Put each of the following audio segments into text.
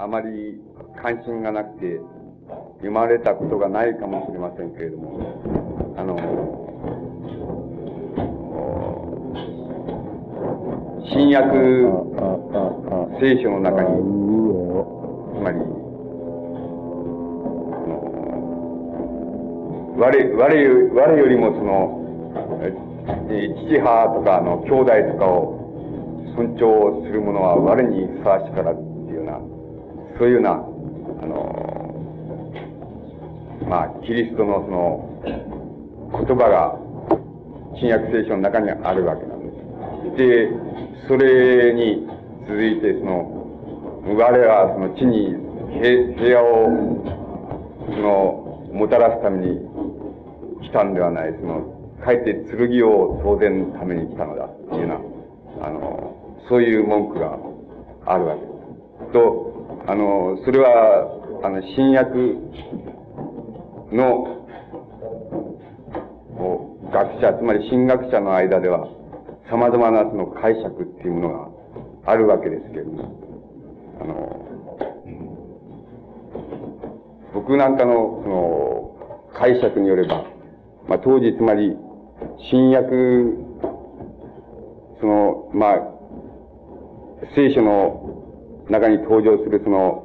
あまり関心がなくて、読まれたことがないかもしれませんけれども、あの、新約聖書の中に、つまり、我、我、我よりもその、父母とか、の、兄弟とかを尊重する者は我にふさわしからっていうような、そういうような、あの、まあ、キリストのその、言葉が、新約聖書の中にあるわけなんです。で、それに続いて、その、我はその地に平和を、その、もたらすために来たんではない、その、かえって剣を当然ために来たのだ、っていうような、あの、そういう文句があるわけです。と、あの、それは、あの、新約の、学者、つまり神学者の間では、様々なその解釈っていうものがあるわけですけれども、あの、僕なんかの、その、解釈によれば、まあ、当時、つまり、新約、その、まあ、聖書の中に登場するその、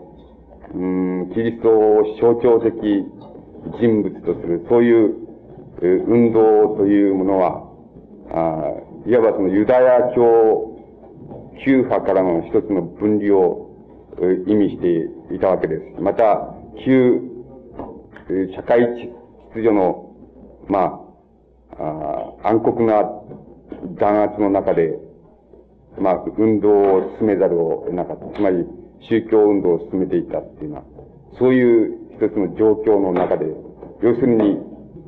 うん、キリストを象徴的人物とする、そういう運動というものは、あいわばそのユダヤ教旧派からの一つの分離を意味していたわけです。また、旧社会秩序の、まあ、あ暗黒な弾圧の中で、まあ、運動を進めざるを得なかった。つまり、宗教運動を進めていたっていうのは、そういう一つの状況の中で、要するに、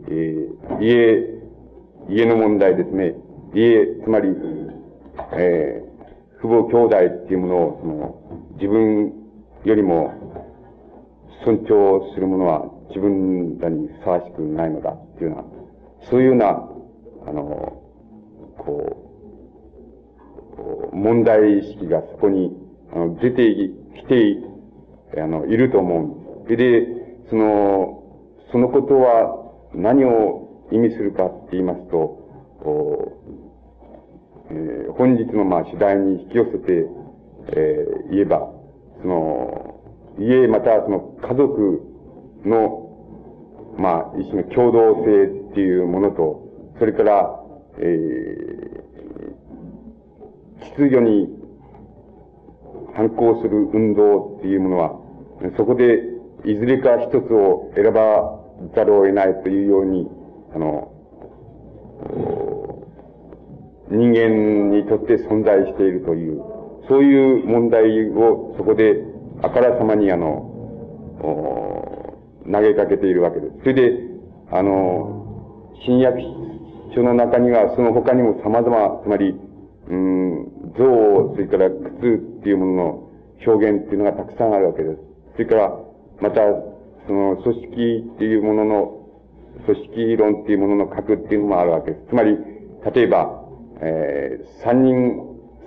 えー、家、家の問題ですね。家、つまり、えー、父母兄弟っていうものを、その、自分よりも尊重するものは自分らにふさわしくないのだっていうような、そういうような、あの、こう、問題意識がそこに、あの、出てきて、あの、いると思うんです。で、その、そのことは何を意味するかって言いますと、えー、本日のまあ次第に引き寄せて、えー、言えば、その、家またその家族の、まあ、一種の共同性っていうものと、それから、え、秩序に反抗する運動っていうものは、そこでいずれか一つを選ばざるを得ないというように、あの、人間にとって存在しているという、そういう問題をそこであからさまにあの、投げかけているわけです。それで、あの、新約書の中にはその他にも様々、つまり、うん、像、それから靴っていうものの表現っていうのがたくさんあるわけです。それから、また、その組織っていうものの、組織論っていうものの核っていうのもあるわけです。つまり、例えば、えー、三人、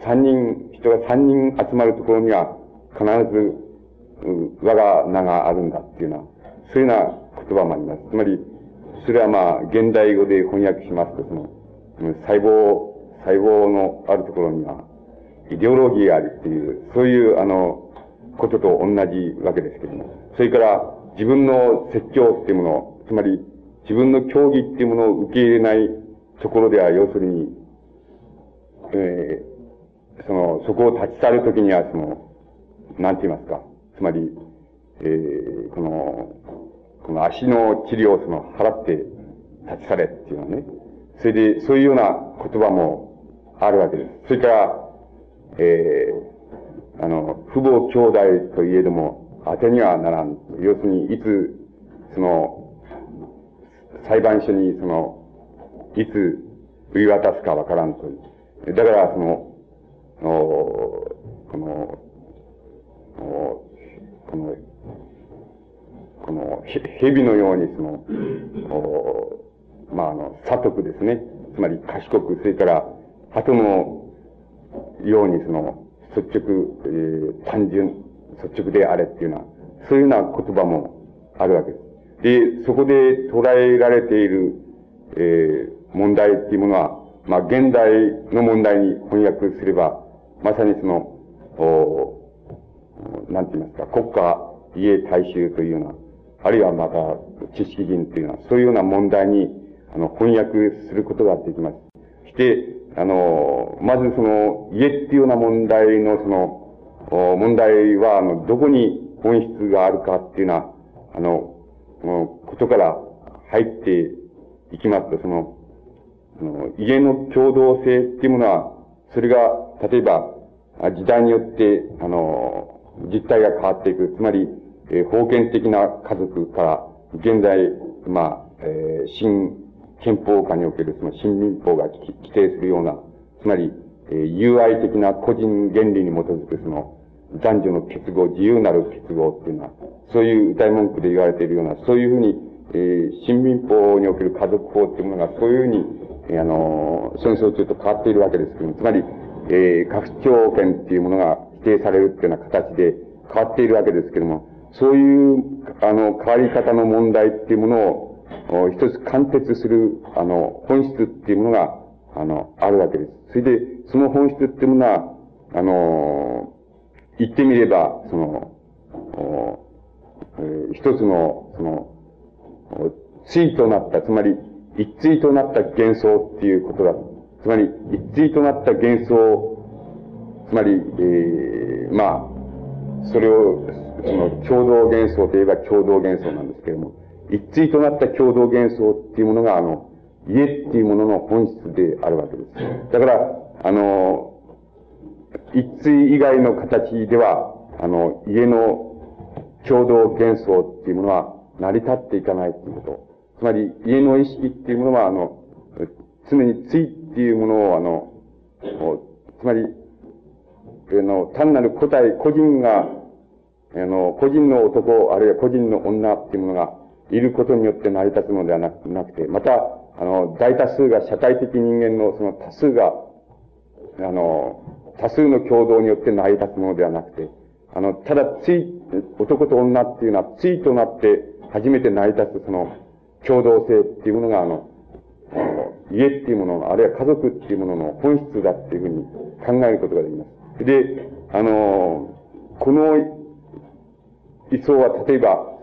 三人、人が三人集まるところには必ず、うん我が名があるんだっていうような、そういうような言葉もあります。つまり、それはまあ、現代語で翻訳しますと、その、細胞、細胞のあるところには、イデオロギーがあるっていう、そういう、あの、ことと同じわけですけども。それから、自分の説教っていうもの、つまり、自分の教義っていうものを受け入れないところでは、要するに、えー、その、そこを立ち去るときには、その、なんて言いますか。つまり、えー、この、この足の治療をその、払って立ち去れっていうのはね。それで、そういうような言葉もあるわけです。それから、えー、あの、父母兄弟といえども、当てにはならん。要するに、いつ、その、裁判所に、その、いつ、売り渡すかわからんという。だから、その、おこの、おこの、この、蛇のように、その、おまあ、あの、左徳ですね。つまり賢く、それから、鳩のようにその、率直、えー、単純、率直であれっていうような、そういうような言葉もあるわけです。で、そこで捉えられている、えー、問題っていうものは、まあ、現代の問題に翻訳すれば、まさにその、おなんて言いますか、国家、家、大衆というような、あるいはまた、知識人というような、そういうような問題に、あの、翻訳することができます。して、あの、まずその、家っていうような問題のその、問題は、あの、どこに本質があるかっていうような、あの、ことから入っていきますと、その、の家の共同性っていうものは、それが、例えば、時代によって、あの、実態が変わっていく。つまり、えー、封建的な家族から、現在、まあ、えー、新憲法下におけるその新民法が規定するような、つまり、えー、友愛的な個人原理に基づくその、男女の結合、自由なる結合っていうのは、そういう歌い文句で言われているような、そういうふうに、えー、新民法における家族法っていうものが、そういうふうに、えー、あの、戦争中と変わっているわけですけども、つまり、えー、拡張権っていうものが否定されるっていうような形で変わっているわけですけども、そういう、あの、変わり方の問題っていうものを、一つ貫徹する、あの、本質っていうものが、あの、あるわけです。それで、その本質っていうものは、あの、言ってみれば、その、えー、一つの、その、対となった、つまり、一対となった幻想っていうことだ。つまり、一対となった幻想、つまり、えー、まあ、それを、その、共同幻想といえば共同幻想なんですけれども、一対となった共同幻想っていうものが、あの、家っていうものの本質であるわけです。だから、あの、一対以外の形では、あの、家の共同幻想っていうものは成り立っていかないっていうこと。つまり、家の意識っていうものは、あの、常に対っていうものを、あの、つまり、あの、単なる個体、個人が、あの、個人の男、あるいは個人の女っていうものがいることによって成り立つのではなくて、また、あの、大多数が、社会的人間のその多数が、あの、多数の共同によって成り立つものではなくて、あの、ただ、つい、男と女っていうのは、ついとなって初めて成り立つその、共同性っていうものが、あの、家っていうもの、あるいは家族っていうものの本質だっていうふうに考えることができます。で、あの、この理想は例えば、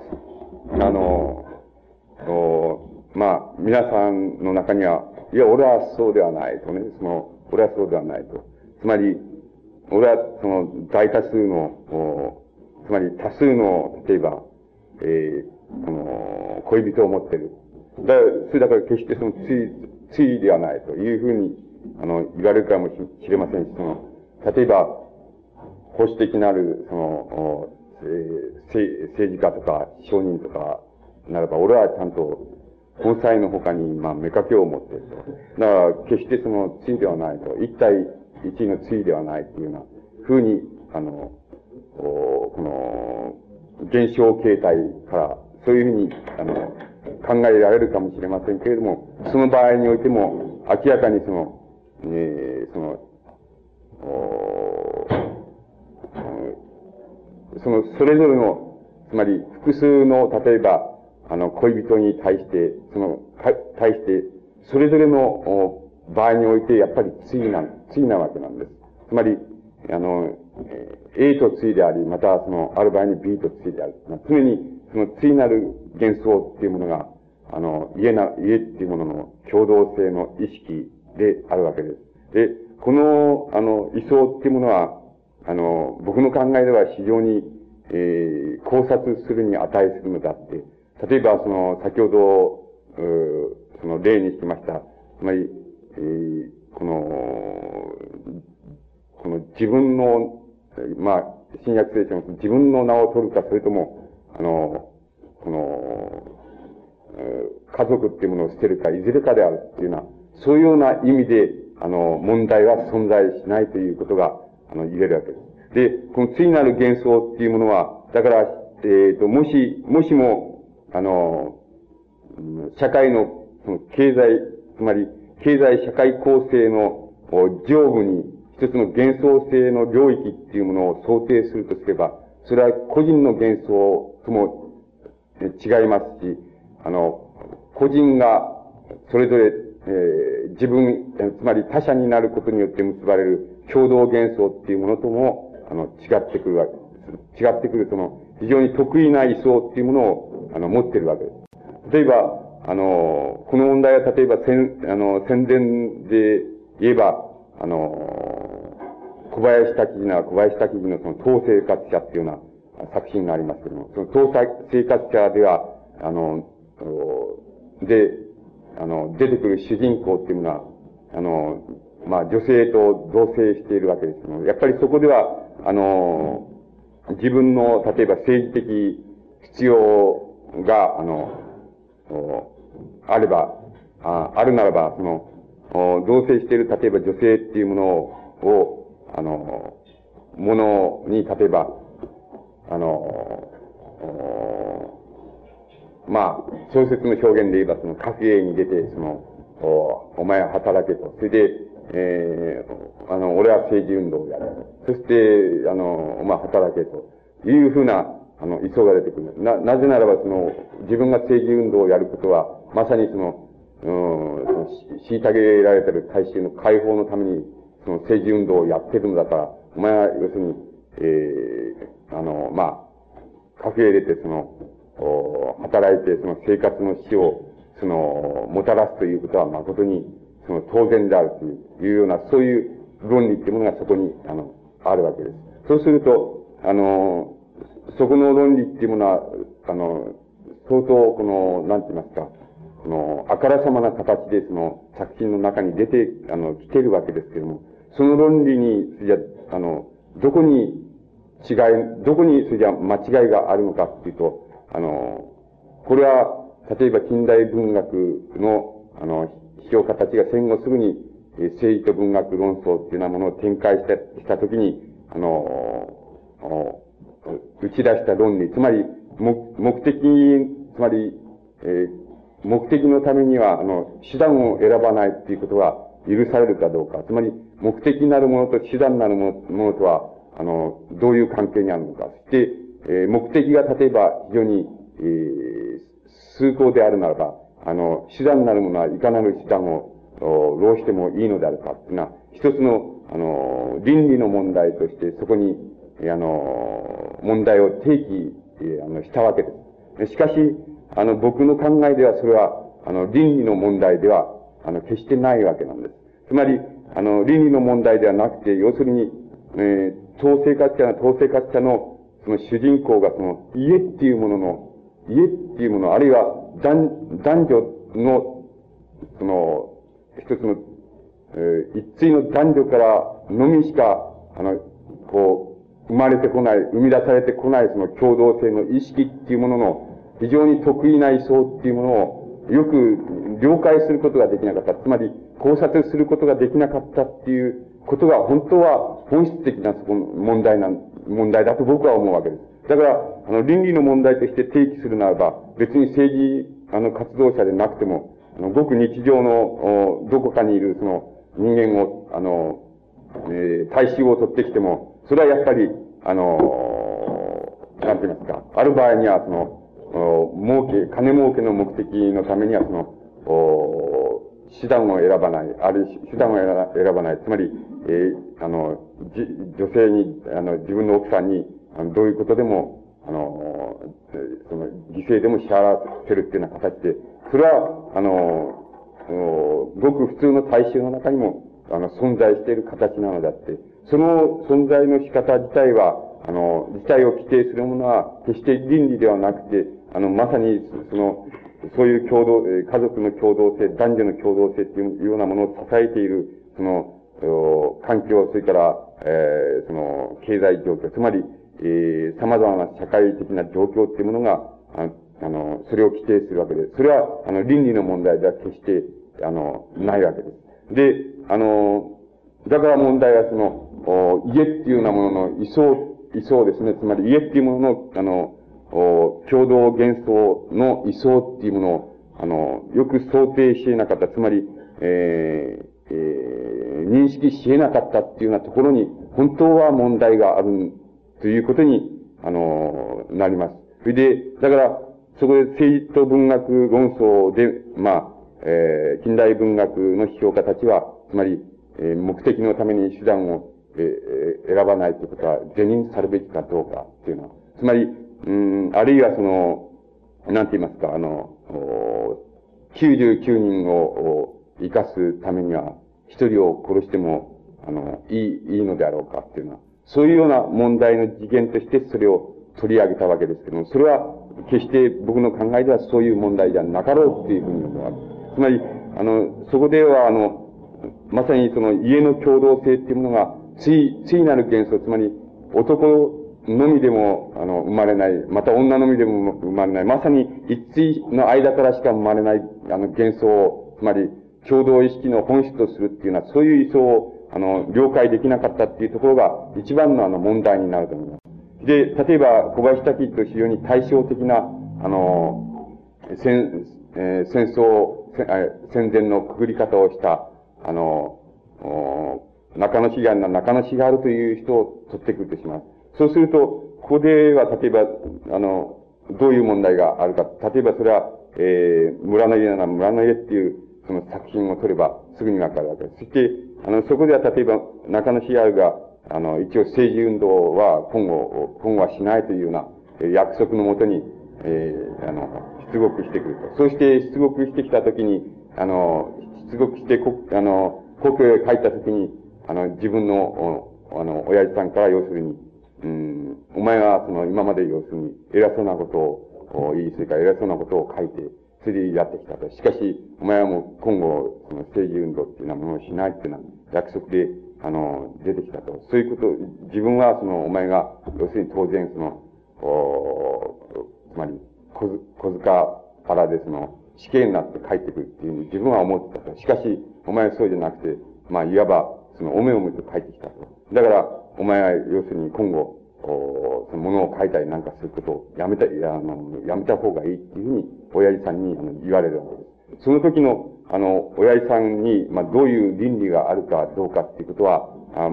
あの、おまあ、皆さんの中には、いや、俺はそうではないとね、その、俺はそうではないと。つまり、俺はその大多数の、おつまり多数の、例えば、えー、この、恋人を持ってる。だそれだから決してその、つい、ついではないというふうに、あの、言われるかもしれませんし、その、例えば、保守的なる、その、えー、政治家とか商人とかならば、俺はちゃんと、本妻の他に、まあ、目かけを持っていると。だから、決してその、ついではないと。一体、一位のついではないというような、ふうに、あの、この、現象形態から、そういうふうに、あの、考えられるかもしれませんけれども、その場合においても、明らかにその、えー、その、その、それぞれの、つまり、複数の、例えば、あの、恋人に対して、その、対して、それぞれの場合において、やっぱり対な、対なわけなんです。つまり、あの、A と対であり、またその、ある場合に B と対である。常に、その対なる幻想っていうものが、あの、家な、家っていうものの共同性の意識であるわけです。で、この、あの、理想っていうものは、あの、僕の考えでは非常に、えー、考察するに値するのだって。例えば、その、先ほど、その例にしました。つまり、えー、この、この自分の、まあ、新約聖書の自分の名を取るか、それとも、あの、この、家族っていうものを捨てるか、いずれかであるっていうような、そういうような意味で、あの、問題は存在しないということが、あの、言えるわけです。で、この次なる幻想っていうものは、だから、えっ、ー、と、もし、もしも、あの、社会の、その経済、つまり、経済社会構成の上部に、一つの幻想性の領域っていうものを想定するとすれば、それは個人の幻想とも違いますし、あの、個人がそれぞれ、えー、自分、つまり他者になることによって結ばれる共同幻想っていうものとも、あの、違ってくるわけです。違ってくるその、非常に得意な位相っていうものを、あの、持ってるわけです。例えば、あの、この問題は例えば戦、あの、戦前で言えば、あの、小林滝次な小林滝次のその当生活者っていうような作品がありますけども、その当生活者では、あの、で、あの、出てくる主人公っていうのは、あの、まあ、女性と同棲しているわけですけども、やっぱりそこでは、あの、自分の、例えば政治的必要が、あの、あれば、ああるならば、その、同棲している、例えば女性っていうものを、あの、ものに、例えば、あの、まあ、小説の表現で言えば、その、家計に出て、その、おお前は働けと。それで、えー、あの、俺は政治運動をやる。そして、あの、まあ、働けというふうな、あの、意想が出てくる。な、なぜならば、その、自分が政治運動をやることは、まさにその、うん、その、虐げられてる大衆の解放のために、その政治運動をやってるのだから、お前は、要するに、えー、あの、まあ、家計入れて、その、お働いて、その生活の死を、その、もたらすということは誠に、その当然であるというような、そういう論理っていうものがそこに、あの、あるわけです。そうすると、あの、そこの論理っていうものは、あの、相当、この、なんて言いますか、この、あからさまな形でその作品の中に出て、あの、来てるわけですけれども、その論理に、じゃ、あの、どこに違い、どこに、それじゃ間違いがあるのかっていうと、あの、これは、例えば近代文学の、あの、批評家たちが戦後すぐに、政治と文学論争っていうようなものを展開した、したときに、あの、打ち出した論理、つまり、目的、つまり、えー、目的のためには、あの、手段を選ばないっていうことが許されるかどうか、つまり、目的なるものと手段なるものとは、あの、どういう関係にあるのか。そして、えー、目的が例えば非常に、えー、崇高であるならば、あの、手段なるものはいかなる手段を、浪してもいいのであるかっていうのは、一つの、あの、倫理の問題として、そこに、あの、問題を提起、あの、したわけです。しかし、あの、僕の考えではそれは、あの、倫理の問題では、あの、決してないわけなんです。つまり、あの、倫理の問題ではなくて、要するに、えー、当生活者の、当生活者の、その主人公がその、家っていうものの、家っていうもの、あるいは男、女の、その、一つの、えー、一対の男女からのみしか、あの、こう、生まれてこない、生み出されてこないその共同性の意識っていうものの、非常に得意な位相っていうものを、よく了解することができなかった。つまり、考察することができなかったっていうことが、本当は本質的な問題な、問題だと僕は思うわけです。だから、あの、倫理の問題として提起するならば、別に政治、あの、活動者でなくても、あの、ごく日常の、どこかにいる、その、人間を、あの、えー、大衆を取ってきても、それはやっぱり、あの、なんて言いますか、ある場合には、その、儲け、金儲けの目的のためには、その、お手段を選ばない、あるい手段を選ばない、つまり、えー、あの、じ、女性に、あの、自分の奥さんに、あの、どういうことでも、あの、その、犠牲でも支払わせるっていうような形で、それは、あの、ごく普通の大衆の中にも、あの、存在している形なのであって、その存在の仕方自体は、あの、自体を規定するものは、決して倫理ではなくて、あの、まさに、その、そういう共同、家族の共同性、男女の共同性っていうようなものを支えている、その、環境、それから、えー、その、経済状況、つまり、えー、様々な社会的な状況っていうものが、ああの、それを規定するわけです。それは、あの、倫理の問題では決して、あの、ないわけです。で、あの、だから問題はその、お家っていうようなものの位相、位相ですね。つまり家っていうものの、あの、お共同幻想の位相っていうものを、あの、よく想定し得なかった。つまり、えー、えー、認識し得なかったっていうようなところに、本当は問題があるということに、あの、なります。それで、だから、そこで政治と文学論争で、まあ、えー、近代文学の批評家たちは、つまり、えー、目的のために手段を、えー、選ばないということは、是認さるべきかどうかっていうのは、つまり、うん、あるいはその、なんて言いますか、あの、99人を生かすためには、一人を殺しても、あの、いい、いいのであろうかっていうのは、そういうような問題の事件としてそれを取り上げたわけですけども、それは決して僕の考えではそういう問題じゃなかろうっていうふうに思われる。つまり、あの、そこでは、あの、まさにその家の共同性っていうものが、つい、ついなる元素、つまり男のみでも、あの、生まれない、また女のみでも生まれない、まさに一対の間からしか生まれない、あの、幻想を、つまり、共同意識の本質とするっていうのは、そういう意図を、あの、了解できなかったっていうところが、一番のあの、問題になると思います。で、例えば、小林滝と非常に対照的な、あの、戦、えー、戦争、戦前のくぐり方をした、あの、中野市がある中野市があるという人を取ってくるとします。そうすると、ここでは、例えば、あの、どういう問題があるか。例えばそれは、えー、村の家なら村の家っていう、その作品を取ればすぐにわかるわけです。そして、あの、そこでは例えば、中野市あるが、あの、一応政治運動は今後、今後はしないというような、約束のもとに、えー、あの、出国してくると。そして出国してきたときに、あの、出国して、あの、故郷へ帰ったときに、あの、自分の、あの、親父さんから要するに、うん、お前はその今まで要するに偉そうなことを言い、それから偉そうなことを書いて、それでやってきたと。しかし、お前はもう今後、その政治運動っていうようなものをしないっていうのは約束で、あの、出てきたと。そういうこと、自分はその、お前が、要するに当然その、おつまり、小小塚原でその、死刑になって帰ってくるっていう自分は思ってたと。しかし、お前はそうじゃなくて、まあ、いわば、その、おめおめと帰ってきたと。だから、お前は要するに今後、おそのものを書いたりなんかすることをやめた、やあの、やめた方がいいっていうふうに、親父さんにあの言われるわけです。その時の、あの、親父さんに、まあ、どういう倫理があるかどうかっていうことは、ああ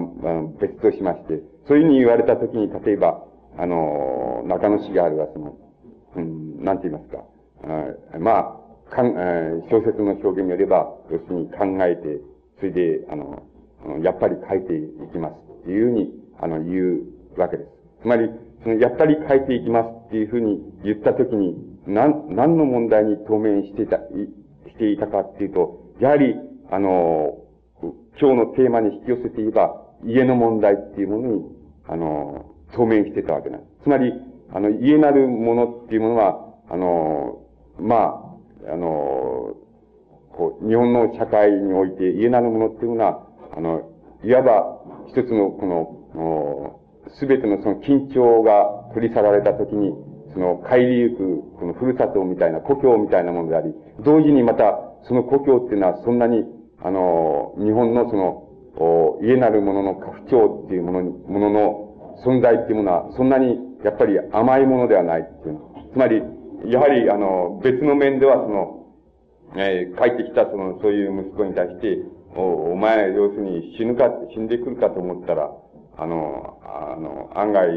別としまして、そういうふうに言われた時に、例えば、あの、中野市があるが、その、うん、なんて言いますか。あまあ、かん、え小説の表現によれば、要するに考えて、それで、あの、やっぱり書いていきますっていうふうに、あの、言うわけです。つまり、その、やっぱり書いていきますっていうふうに言ったときに、なん、何の問題に当面していた、していたかっていうと、やはり、あの、今日のテーマに引き寄せて言えば、家の問題っていうものに、あの、当面してたわけなんです。つまり、あの、家なるものっていうものは、あの、まあ、あの、こう、日本の社会において家なるものっていうのは、あの、いわば一つのこの、すべてのその緊張が取り去られたときに、その帰りゆく、このふるさとみたいな、故郷みたいなものであり、同時にまた、その故郷っていうのはそんなに、あの、日本のその、家なるものの家父長っていうものに、ものの存在っていうものは、そんなに、やっぱり甘いものではないっていう。つまり、やはり、あの、別の面ではその、えー、帰ってきたその、そういう息子に対して、お、お前、要するに死ぬか、死んでくるかと思ったら、あの、あの、案外、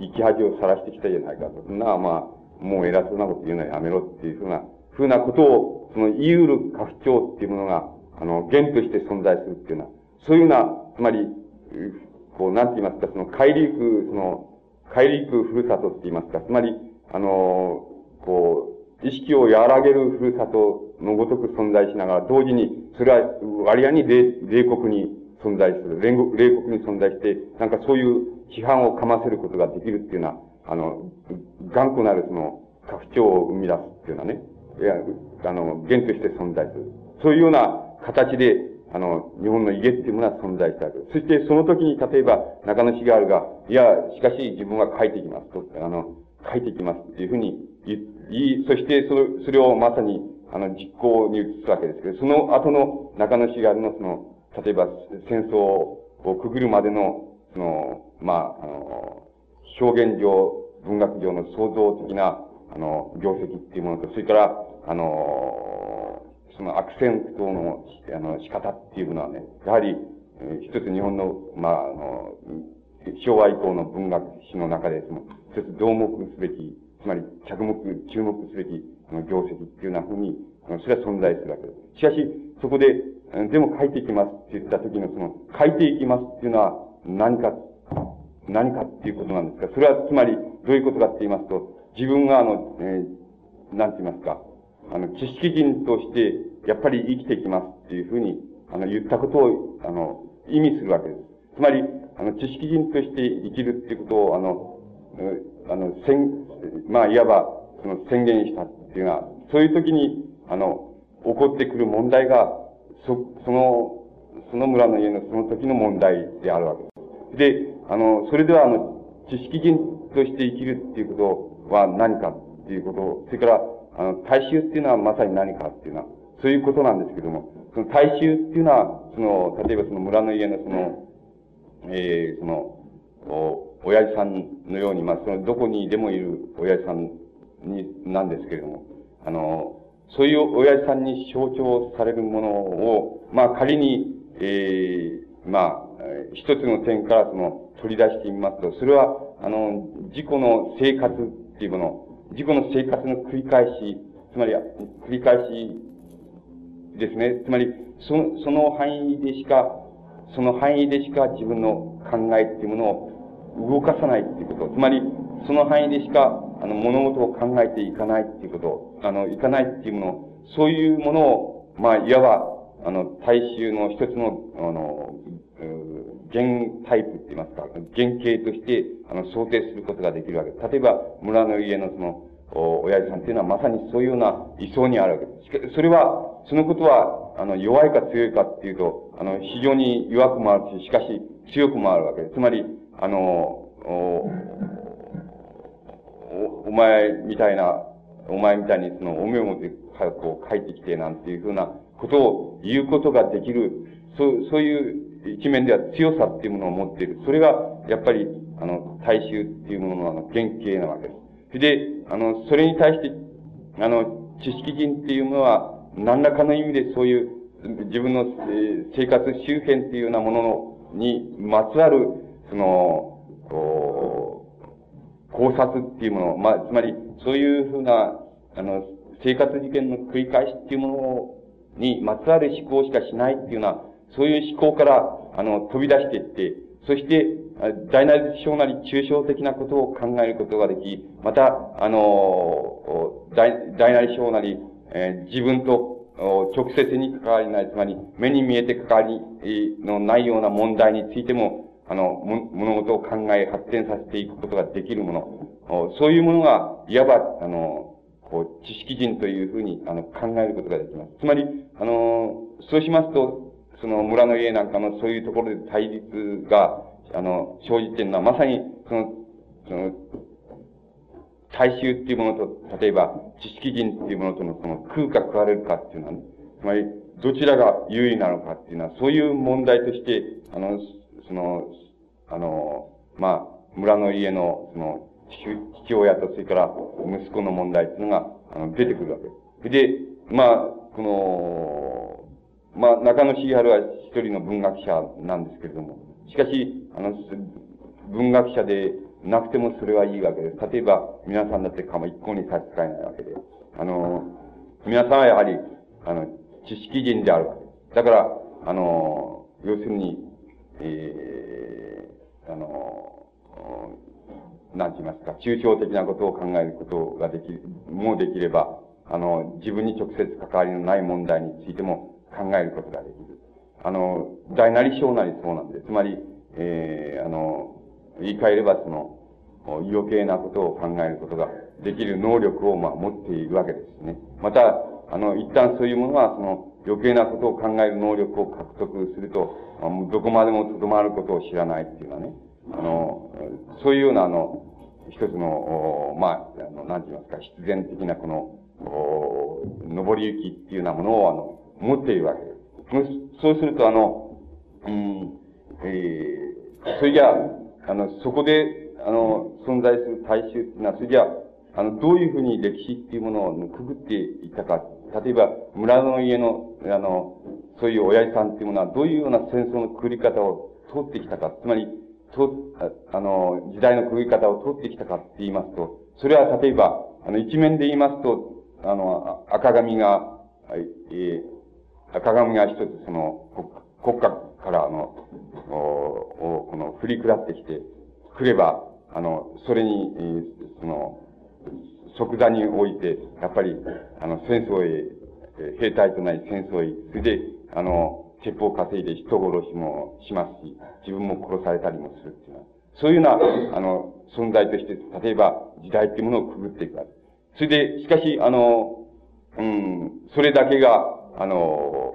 生き恥を晒してきたじゃないかと。そんな、まあ、もう偉そうなこと言うのはやめろっていうふうな、ふうなことを、その言いうる家父長っていうものが、あの、源として存在するっていうのは、そういうような、つまり、こう、なんて言いますか、その、帰り行く、その、帰り行くふるさとって言いますか、つまり、あの、こう、意識を和らげるふるさとのごとく存在しながら、同時に、それは割合に冷酷に存在する。冷酷に存在して、なんかそういう批判をかませることができるっていうのは、あの、頑固なるその、拡張を生み出すっていうのはね、いや、あの、源として存在する。そういうような形で、あの、日本の家っていうものは存在したわけです。そしてその時に例えば中野茂春が、いや、しかし自分は書いていきますと、あの、書いていきますっていうふうに言い、そしてそれそれをまさに、あの、実行に移すわけですけど、その後の中野茂春のその、例えば戦争をくぐるまでの、その、まあ、あの、表現上、文学上の創造的な、あの、業績っていうものと、それから、あの、その悪戦苦闘の、あの、仕方っていうものはね、やはり、一つ日本の、まあ、あの、昭和以降の文学史の中で、その、一つ同目すべき、つまり着目、注目すべき、あの、業績っていうようなふうに、それは存在するわけです。しかし、そこで、でも書いていきますって言った時のその、書いていきますっていうのは何か、何かっていうことなんですか？それはつまり、どういうことかって言いますと、自分があの、えー、なんて言いますか、あの、知識人として、やっぱり生きていきますっていうふうに、あの、言ったことを、あの、意味するわけです。つまり、あの、知識人として生きるっていうことを、あの、あの、宣、まあ、いわば、その宣言したっていうのは、そういう時に、あの、起こってくる問題が、そ、その、その村の家のその時の問題であるわけです。で、あの、それでは、あの、知識人として生きるっていうことは何かっていうこと、それから、あの、大衆っていうのはまさに何かっていうのは、そういうことなんですけども、その大衆っていうのは、その、例えばその村の家のその、えー、その、お、親父さんのように、まあ、その、どこにでもいる親父さんに、なんですけれども、あの、そういう親父さんに象徴されるものを、まあ、仮に、ええー、まあ、一つの点からその、取り出してみますと、それは、あの、自己の生活っていうもの、自己の生活の繰り返し、つまり、繰り返しですね。つまり、その、その範囲でしか、その範囲でしか自分の考えっていうものを動かさないっていうこと。つまり、その範囲でしか、あの、物事を考えていかないっていうこと。あの、いかないっていうもの、そういうものを、まあ、いわば、あの、大衆の一つの、あの、原タイプって言いますか、原型として、あの、想定することができるわけです。例えば、村の家のその、お親父さんっていうのはまさにそういうような位相にあるわけです。それは、そのことは、あの、弱いか強いかっていうと、あの、非常に弱くもあるし、しかし強くもあるわけです。つまり、あの、お、お前みたいな、お前みたいにその、お目を持ってこう書いてきてなんていうふうなことを言うことができる、そう、そういう一面では強さっていうものを持っている。それが、やっぱり、あの、大衆っていうもののあの原型なわけです。で、あの、それに対して、あの、知識人っていうものは、何らかの意味でそういう自分の生活周辺っていうようなものにまつわる、その、考察っていうもの、まあ、つまり、そういうふうな、あの、生活事件の繰り返しっていうものにまつわる思考しかしないっていうような、そういう思考から、あの、飛び出していって、そして、大なり小なり抽象的なことを考えることができ、また、あの、大大なり小なり、えー、自分と直接に関わりない、つまり目に見えて関わりのないような問題についても、あの、物事を考え発展させていくことができるもの。そういうものが、いわば、あの、こう、知識人というふうに、あの、考えることができます。つまり、あの、そうしますと、その村の家なんかのそういうところで対立が、あの、生じているのは、まさに、その、その、大衆っていうものと、例えば、知識人っていうものとのその空か食われるかっていうのはね、つまり、どちらが優位なのかっていうのは、そういう問題として、あの、その、あの、まあ、村の家の、その、父親と、それから息子の問題っていうのが、あの、出てくるわけ。で、まあ、この、まあ、中野茂春は一人の文学者なんですけれども、しかし、あの、文学者でなくてもそれはいいわけです。例えば、皆さんだってかも一向に差し支えないわけで。あの、皆さんはやはり、あの、知識人であるわけです。だから、あの、要するに、えー、あの、なんて言いますか、抽象的なことを考えることができる、もできれば、あの、自分に直接関わりのない問題についても考えることができる。あの、大なり小なりそうなんで。つまり、えー、あの、言い換えればその、余計なことを考えることができる能力を、まあ、持っているわけですね。また、あの、一旦そういうものは、その、余計なことを考える能力を獲得すると、どこまでもとどまることを知らないっていうのはね、あの、そういうような、あの、一つの、まあ、あの、なんて言いますか、必然的なこの、登り行きっていうようなものを、あの、持っているわけです。そうすると、あの、うん、えー、それじゃあ、あの、そこで、あの、存在する大衆っていうのは、それじゃあ、あの、どういうふうに歴史っていうものをくぐっていったか。例えば、村の家の、あの、そういう親父さんっていうものは、どういうような戦争のくくり方を通ってきたか。つまり、と、あの、時代の区切り方を通ってきたかって言いますと、それは例えば、あの、一面で言いますと、あの、赤髪が、えー、赤髪が一つその、国家からあの、おこの、振り下ってきて、くれば、あの、それに、えー、その、即座において、やっぱり、あの、戦争へ、え兵隊となり戦争へ、それで、あの、鉄砲稼いで人殺しもしますし、自分も殺されたりもするっていうのは、そういうような、あの、存在として、例えば時代っていうものをくぐっていくわけ。それで、しかし、あの、うん、それだけが、あの、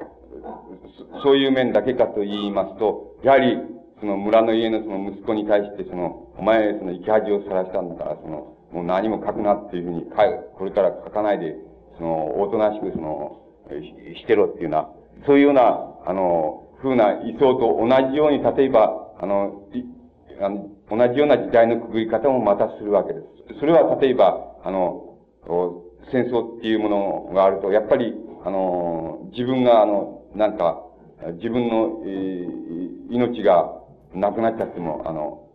そういう面だけかと言いますと、やはり、その村の家のその息子に対して、その、お前、その生き恥をさらしたんだから、その、もう何も書くなっていうふうに、これから書かないで、その、おとなしくその、してろっていうような、そういうような、あの、風な位相と同じように、例えば、あの、あの同じような時代のくぐり方もまたするわけです。それは例えば、あの、戦争っていうものがあると、やっぱり、あの、自分が、あの、なんか、自分の、えー、命がなくなっちゃっても、あの、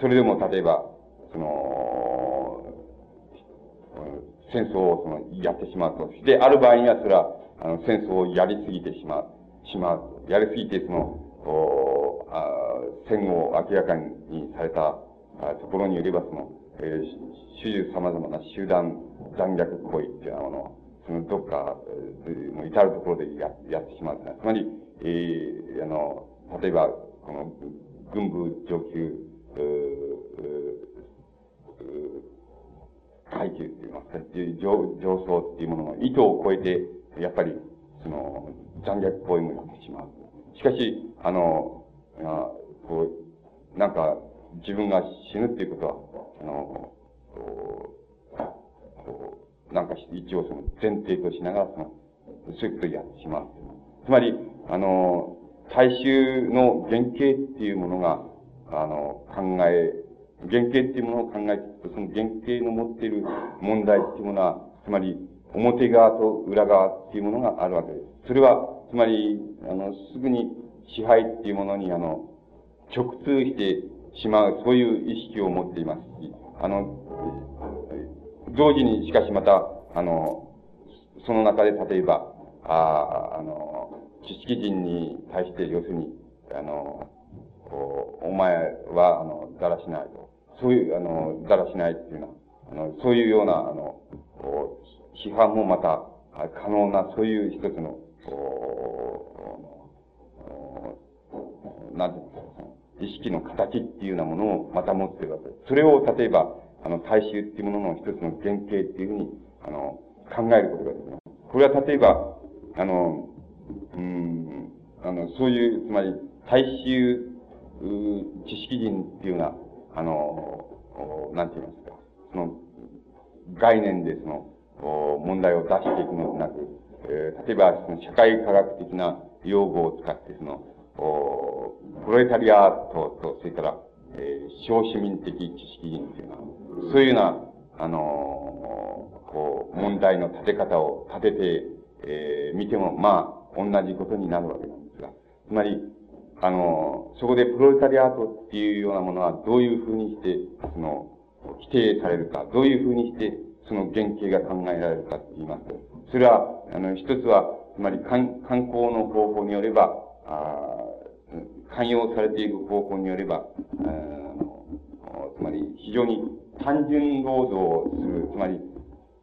それでも例えば、その、戦争をそのやってしまうと。で、ある場合にはそれは、あの、戦争をやりすぎてしまう、しまう。やりすぎてその、おあ戦後明らかにされたところによれば、その、えー、主従様々な集団残虐行為っていうものを、そのどっか、もう至るところでややってしまう。つまり、えー、あの、例えば、この、軍部上級、階級って言いうの上、上層っていうものの意図を超えて、やっぱり、その、残虐行為もやってしまう。しかし、あの、あこう、なんか、自分が死ぬっていうことは、あの、こう、なんか一応その前提としながら、その、そういうことをやってしまう。つまり、あの、大衆の原型っていうものが、あの、考え、原型っていうものを考えていくと、その原型の持っている問題っていうものは、つまり、表側と裏側っていうものがあるわけです。それは、つまり、あの、すぐに支配っていうものに、あの、直通してしまう、そういう意識を持っていますし、あの、同時にしかしまた、あの、その中で例えば、ああの、知識人に対して、要するに、あの、お前は、あの、だらしないと。そういう、あの、だらしないっていうのは、あの、そういうような、あの、批判もまた、可能な、そういう一つの、なんていうんですか、意識の形っていうようなものをまた持ってるわけです。それを、例えば、あの、大衆っていうものの一つの原型っていうふうに、あの、考えることができます。これは例えば、あの、うん、あの、そういう、つまり、大衆、知識人っていうような、あの、なんて言いますか、その、概念でその、問題を出していくのでなく、えー、例えば、その社会科学的な用語を使って、その、プロレタリアートと、それから、えー、小市民的知識人っていうのは、そういうような、あのー、こう、問題の立て方を立てて、えー、見ても、まあ、同じことになるわけなんですが、つまり、あの、そこでプロレタリアートっていうようなものはどういうふうにして、その、否定されるか、どういうふうにして、その原型が考えられるかって言います。と、それは、あの、一つは、つまり観観光の方法によれば、あ寛容されていく方法によれば、つまり非常に単純労働をする、つまり、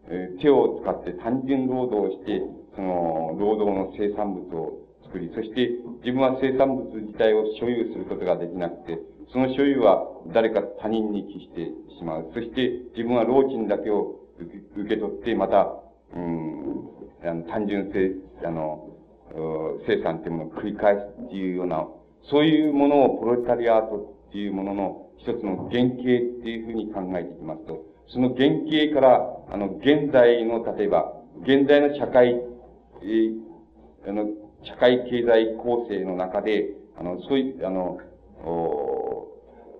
えー、手を使って単純労働をして、その、労働の生産物を作り、そして自分は生産物自体を所有することができなくて、その所有は誰か他人に帰してしまう。そして自分は労賃だけを受け取って、また、うん、あの単純性、あの、生産っていうものを繰り返すっていうような、そういうものをプロレタリアートっていうものの一つの原型っていうふうに考えていきますと、その原型から、あの、現在の、例えば、現在の社会、えー、あの、社会経済構成の中で、あの、そういう、あの、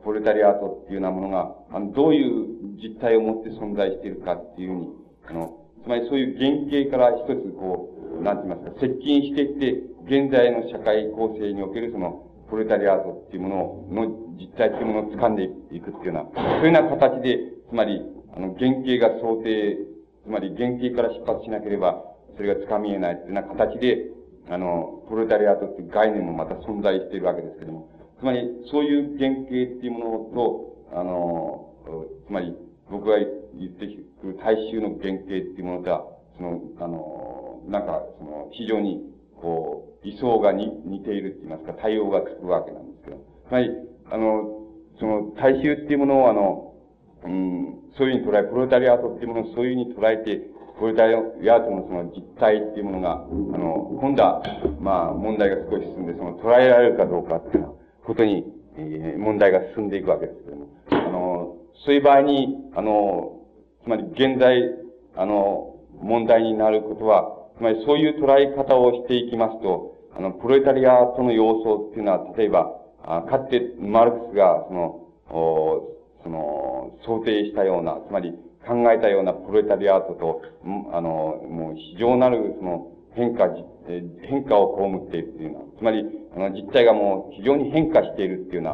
プロレタリアートっていうようなものが、あの、どういう実態を持って存在しているかっていうふうに、あの、つまりそういう原型から一つこう、なんて言いますか、接近していって、現在の社会構成におけるその、ププレタリアートっていうものの実態っていうものを掴んでいくっていうような、そういうような形で、つまり、あの、原型が想定、つまり原型から出発しなければ、それが掴み得ないっていうような形で、あの、プレタリアートっていう概念もまた存在しているわけですけども、つまり、そういう原型っていうものと、あの、つまり、僕が言ってくる大衆の原型っていうものとは、その、あの、なんか、その、非常に、こう、位相がに似ているって言いますか、対応がつくわけなんですけど、つまり、あの、その、大衆っていうものを、あの、うん、そういうふうに捉え、プロレタリアートっていうものをそういうふうに捉えて、プロレタリアートのその実態っていうものが、あの、今度は、まあ、問題が少し進んで、その、捉えられるかどうかっていうことに、えー、問題が進んでいくわけですけども、あの、そういう場合に、あの、つまり現在、あの、問題になることは、つまりそういう捉え方をしていきますと、あの、プロレタリアートの要素っていうのは、例えば、あかつてマルクスが、その、おその、想定したような、つまり考えたようなプロレタリアートと、あの、もう非常なる、その、変化、変化を被っているっていうのは、つまり、あの、実態がもう非常に変化しているっていうよ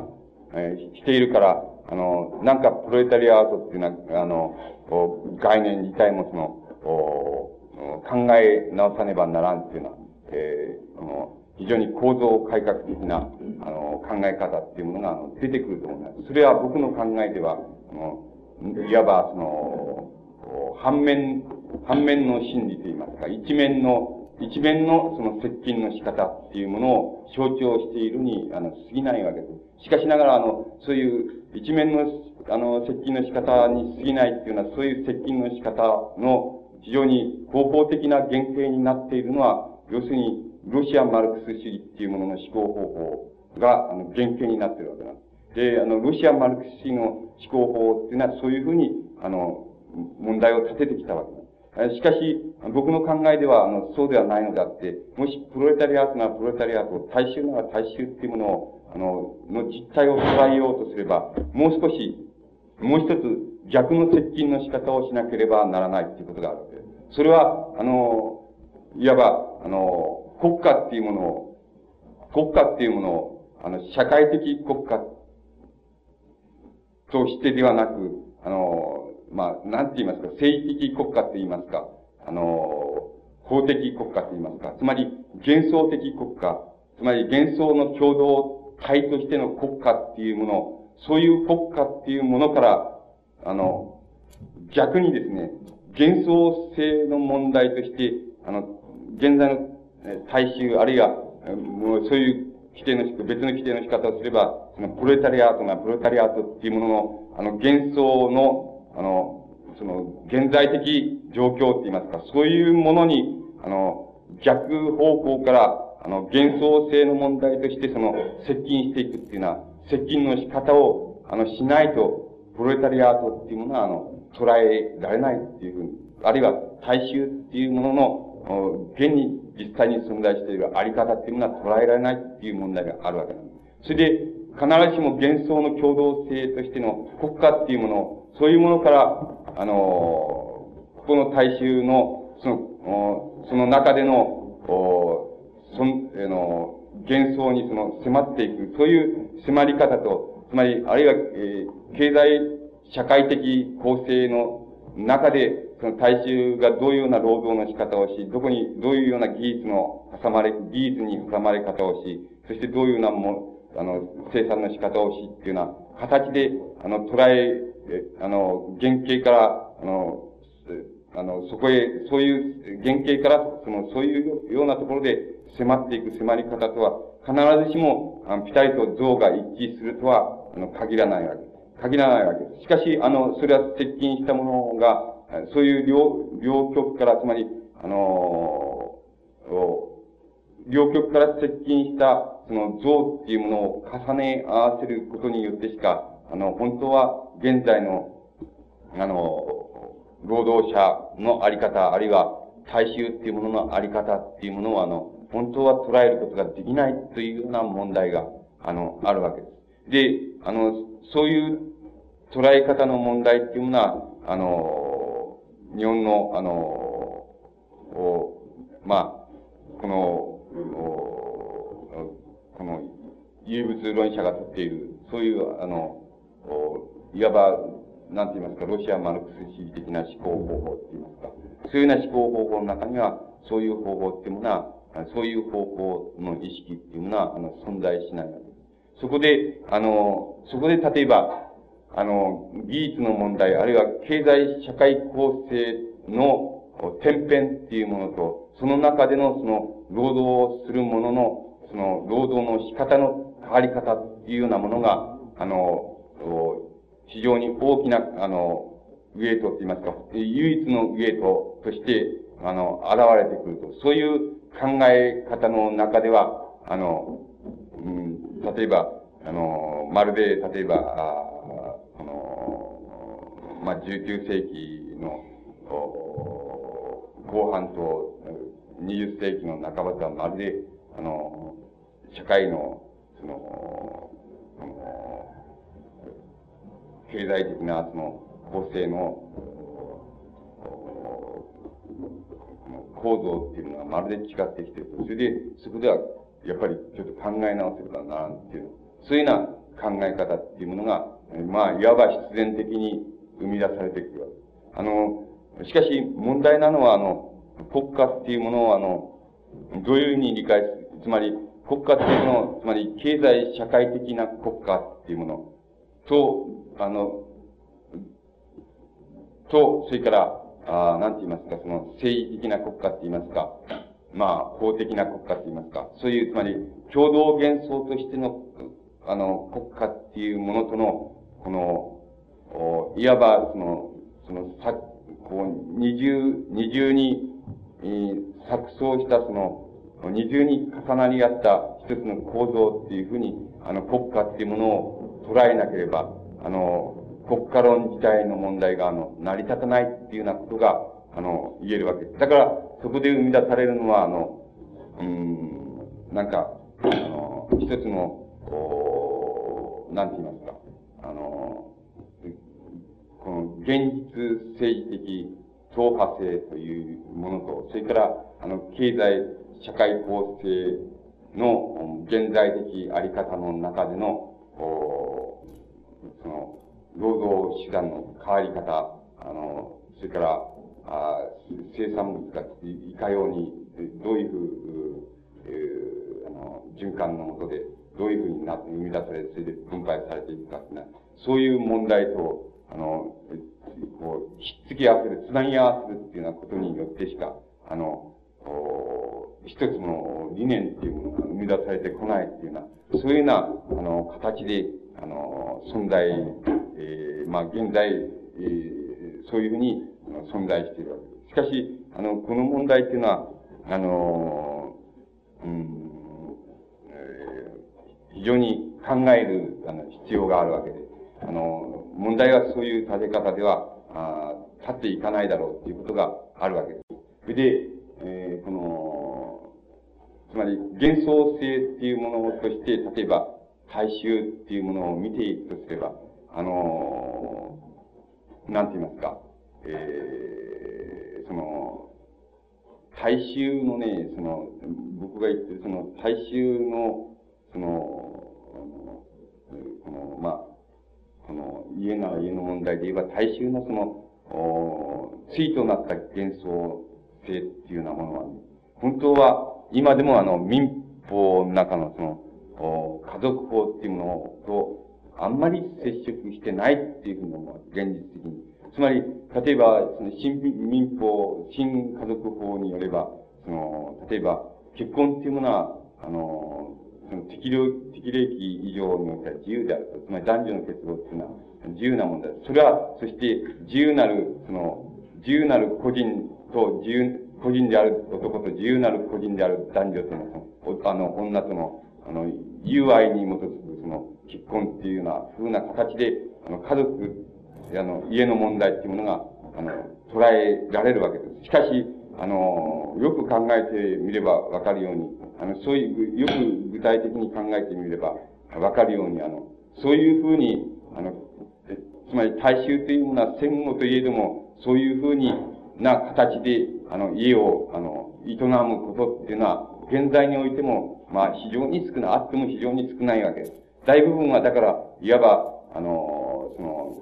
うな、えー、しているから、あの、なんかプロレタリアートっていうのは、あの、概念自体もその、考え直さねばならんっていうのは、えー、の非常に構造改革的な、あの、考え方っていうものが出てくると思います。それは僕の考えでは、あのいわば、その、反面、反面の心理といいますか、一面の、一面のその接近の仕方っていうものを象徴しているに、あの、過ぎないわけです。しかしながら、あの、そういう一面の、あの、接近の仕方に過ぎないっていうのは、そういう接近の仕方の非常に合法的な原型になっているのは、要するに、ロシアマルクス主義っていうものの思考方法が、あの、原型になっているわけなんです。で、あの、ロシアマルクス主義の思考法っていうのは、そういうふうに、あの、問題を立ててきたわけです。しかし、僕の考えでは、あの、そうではないのであって、もし、プロレタリアートならプロレタリアート、大衆なら大衆っていうものを、あの、の実態を捉えようとすれば、もう少し、もう一つ逆の接近の仕方をしなければならないっていうことがあるわけです。それは、あの、いわば、あの、国家っていうものを、国家っていうものを、あの、社会的国家としてではなく、あの、まあ、なんて言いますか、政治的国家って言いますか、あの、法的国家って言いますか、つまり幻想的国家、つまり幻想の共同体としての国家っていうもの、そういう国家っていうものから、あの、逆にですね、幻想性の問題として、あの、現在の大衆、あるいは、もうそういう規定の、別の規定の仕方をすれば、そのプロレタリアートが、プロレタリアートっていうものの、あの、幻想の、あの、その、現在的状況って言いますか、そういうものに、あの、逆方向から、あの、幻想性の問題として、その、接近していくっていうのは、接近の仕方を、あの、しないと、プロレタリアートっていうものは、あの、捉えられないっていうふうに、あるいは大衆っていうものの、現に実際に存在しているあり方っていうものは捉えられないっていう問題があるわけなんです。それで、必ずしも幻想の共同性としての国家っていうもの、そういうものから、あの、ここの大衆の、その、その中での、その、の、幻想にその迫っていく、そういう迫り方と、つまり、あるいは、えー、経済社会的構成の中で、その大衆がどういうような労働の仕方をし、どこに、どういうような技術の挟まれ、技術に挟まれ方をし、そしてどういうようなも、あの、生産の仕方をし、っていうような形で、あの、捉え、あの、原型から、あの、あの、そこへ、そういう原型から、その、そういうようなところで迫っていく迫り方とは、必ずしも、あの、ピタリと像が一致するとは、あの、限らないわけ。限らないわけ。しかし、あの、それは接近したものが、そういう両、両極から、つまり、あの両極から接近した、その像っていうものを重ね合わせることによってしか、あの、本当は現在の、あの、労働者のあり方、あるいは大衆っていうもののあり方っていうものを、あの、本当は捉えることができないというような問題が、あの、あるわけです。で、あの、そういう捉え方の問題っていうものは、あの、日本の、あの、おまあ、この、この、有物論者がとっている、そういう、あの、いわば、なんて言いますか、ロシアマルクス主義的な思考方法って言いますか、そういうような思考方法の中には、そういう方法っていうものは、そういう方法の意識っていうものは、あの、存在しないわけです。そこで、あの、そこで例えば、あの、技術の問題、あるいは経済社会構成の天変っていうものと、その中でのその、労働をする者の、その、労働の仕方の変わり方っていうようなものが、あの、非常に大きな、あの、ウェイトって言いますか、唯一のウェイトとして、あの、現れてくると。そういう考え方の中では、あの、うん、例えば、あの、まるで、例えば、あこの、まあ、19世紀の、後半と20世紀の半ばとはまるで、あの、社会の、その、経済的な、その、構成の、構造っていうのはまるで違ってきてると。それで、そこでは、やっぱりちょっと考え直せばならんっていう、そういうような考え方っていうものが、まあ、いわば必然的に生み出されていくわけです。あの、しかし、問題なのは、あの、国家っていうものを、あの、どういうふうに理解する、つまり、国家っていうのを、つまり、経済社会的な国家っていうもの。と、あの、と、それから、あなんて言いますか、その政治的な国家って言いますか、まあ、法的な国家って言いますか、そういう、つまり、共同幻想としての、あの、国家っていうものとの、この、おいわば、その、その、さ、こう、二重、二重に、えー、錯綜したその、二重に重なり合った一つの構造っていうふうに、あの、国家っていうものを捉えなければ、あの、国家論自体の問題が、あの、成り立たないっていうようなことが、あの、言えるわけです。だから、そこで生み出されるのは、あの、うん、なんか、あの、一つの、こう、なんて言いますか、あの、この現実政治的党派性というものと、それから、あの、経済、社会構成の現在的あり方の中での、その、労働手段の変わり方、あの、それから、あ生産物がいかように、どういうふう、えー、あの、循環のもとで、どういうふうになって生み出されて、それで分配されていくかっていうのは、そういう問題と、あの、こう、ひっつき合わせる、つなぎ合わせるっていうようなことによってしか、あの、一つの理念っていうものが生み出されてこないっていうような、そういうような、あの、形で、あの、存在、えー、まあ、現在、えー、そういうふうに存在しているわけです。しかし、あの、この問題っていうのは、あの、うん、えー、非常に考える、あの、必要があるわけで、あの、問題はそういう立て方では、あ立っていかないだろうっていうことがあるわけです。それで、えー、この、つまり幻想性っていうものとして、例えば、大衆っていうものを見ていくとすれば、あのー、なんて言いますか、えー、その、大衆のね、その、僕が言ってるその大衆の、その、この、まあ、この家なら家の問題で言えば大衆のその、お対となった幻想性っていうようなものは、本当は今でもあの民法の中のその、家族法っていうものとあんまり接触してないっていうふうに思う。現実的に。つまり、例えば、その新民法、新家族法によれば、その、例えば、結婚っていうものは、あの、その適量、適齢期以上においては自由であると。つまり男女の結合っていうのは自由なものだ。それは、そして自由なる、その、自由なる個人と自由、個人である男と自由なる個人である男女との、あの、女との、あの、友愛に基づく、その、結婚っていうような風な形で、あの、家族、あの、家の問題っていうものが、あの、捉えられるわけです。しかし、あの、よく考えてみればわかるように、あの、そういう、よく具体的に考えてみればわかるように、あの、そういうふうに、あの、つまり大衆というものは戦後といえども、そういうふうにな形で、あの、家を、あの、営むことっていうのは、現在においても、まあ、非常に少ない、あっても非常に少ないわけです。大部分は、だから、いわば、あの、その、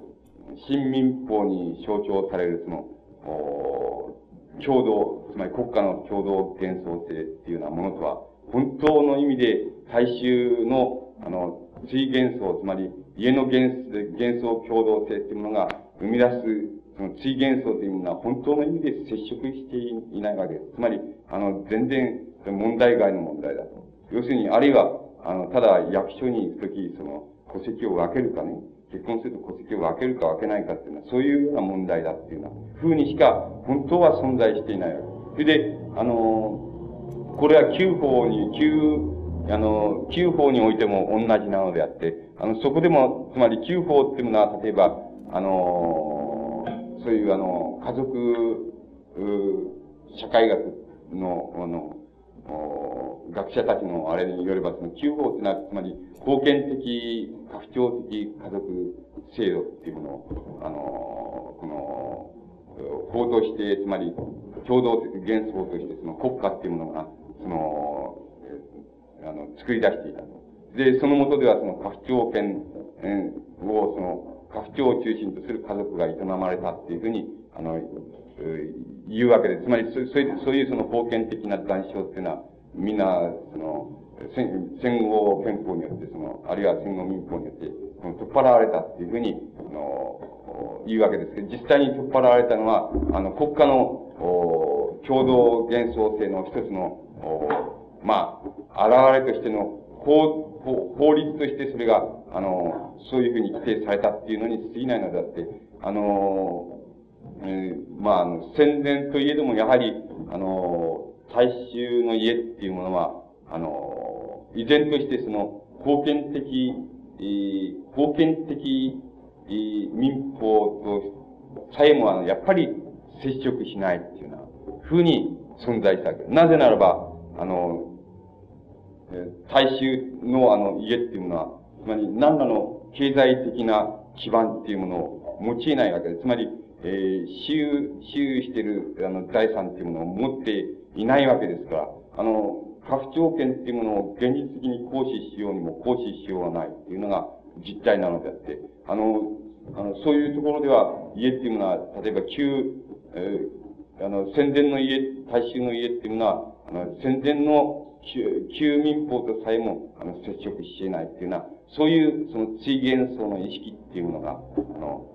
新民法に象徴される、その、共同、つまり国家の共同幻想性っていうようなものとは、本当の意味で大衆の、あの、追幻想、つまり家の幻幻想共同性っていうものが生み出す、その追幻想というものは本当の意味で接触していないわけです。つまり、あの、全然問題外の問題だと。要するに、あるいは、あの、ただ役所に行くとき、その、戸籍を分けるかね、結婚すると戸籍を分けるか分けないかっていうのは、そういうような問題だっていうような、風にしか、本当は存在していないわけです。それで、あの、これは旧法に、旧、あの、旧法においても同じなのであって、あの、そこでも、つまり旧法っていうのは、例えば、あの、そういうあの、家族、社会学の、あの、学者たちのあれによれば、その旧法ってのは、つまり、封建的、家父長的家族制度っていうものを、あの、この、法として、つまり、共同的幻想として、その国家っていうものが、その、あの、作り出していた。で、その下では、その家父長権を、その、家父長を中心とする家族が営まれたっていうふうに、あの、言うわけです。つまり、そういうそういうその封建的な談笑っていうのは、みんな、その、戦後憲法によって、その、あるいは戦後民法によって、その取っ払われたっていうふうに、あの、言うわけです、実際に取っ払われたのは、あの、国家の、共同幻想性の一つの、まあ、現れとしての法、法律としてそれが、あの、そういうふうに規定されたっていうのに過ぎないのであって、あの、えー、まあ、あの、戦前といえども、やはり、あの、大衆の家っていうものは、あの、依然としてその、封建的、えー、封建的、えー、民法とさえも、あの、やっぱり接触しないっていうような、ふうに存在したわけ。なぜならば、あの、大衆のあの家っていうものは、つまり何らの経済的な基盤っていうものを用いないわけです。つまり、えー、私有、私有しているあの財産っていうものを持っていないわけですから、あの、家父長権っていうものを現実的に行使しようにも行使しようがないっていうのが実態なのであって、あの、あの、そういうところでは家っていうものは、例えば旧、えー、あの、戦前の家、大衆の家っていうのは、あの、戦前の旧、民法とさえも、あの、接触してないっていうのは、そういう、その、追幻想の意識っていうのが、あの、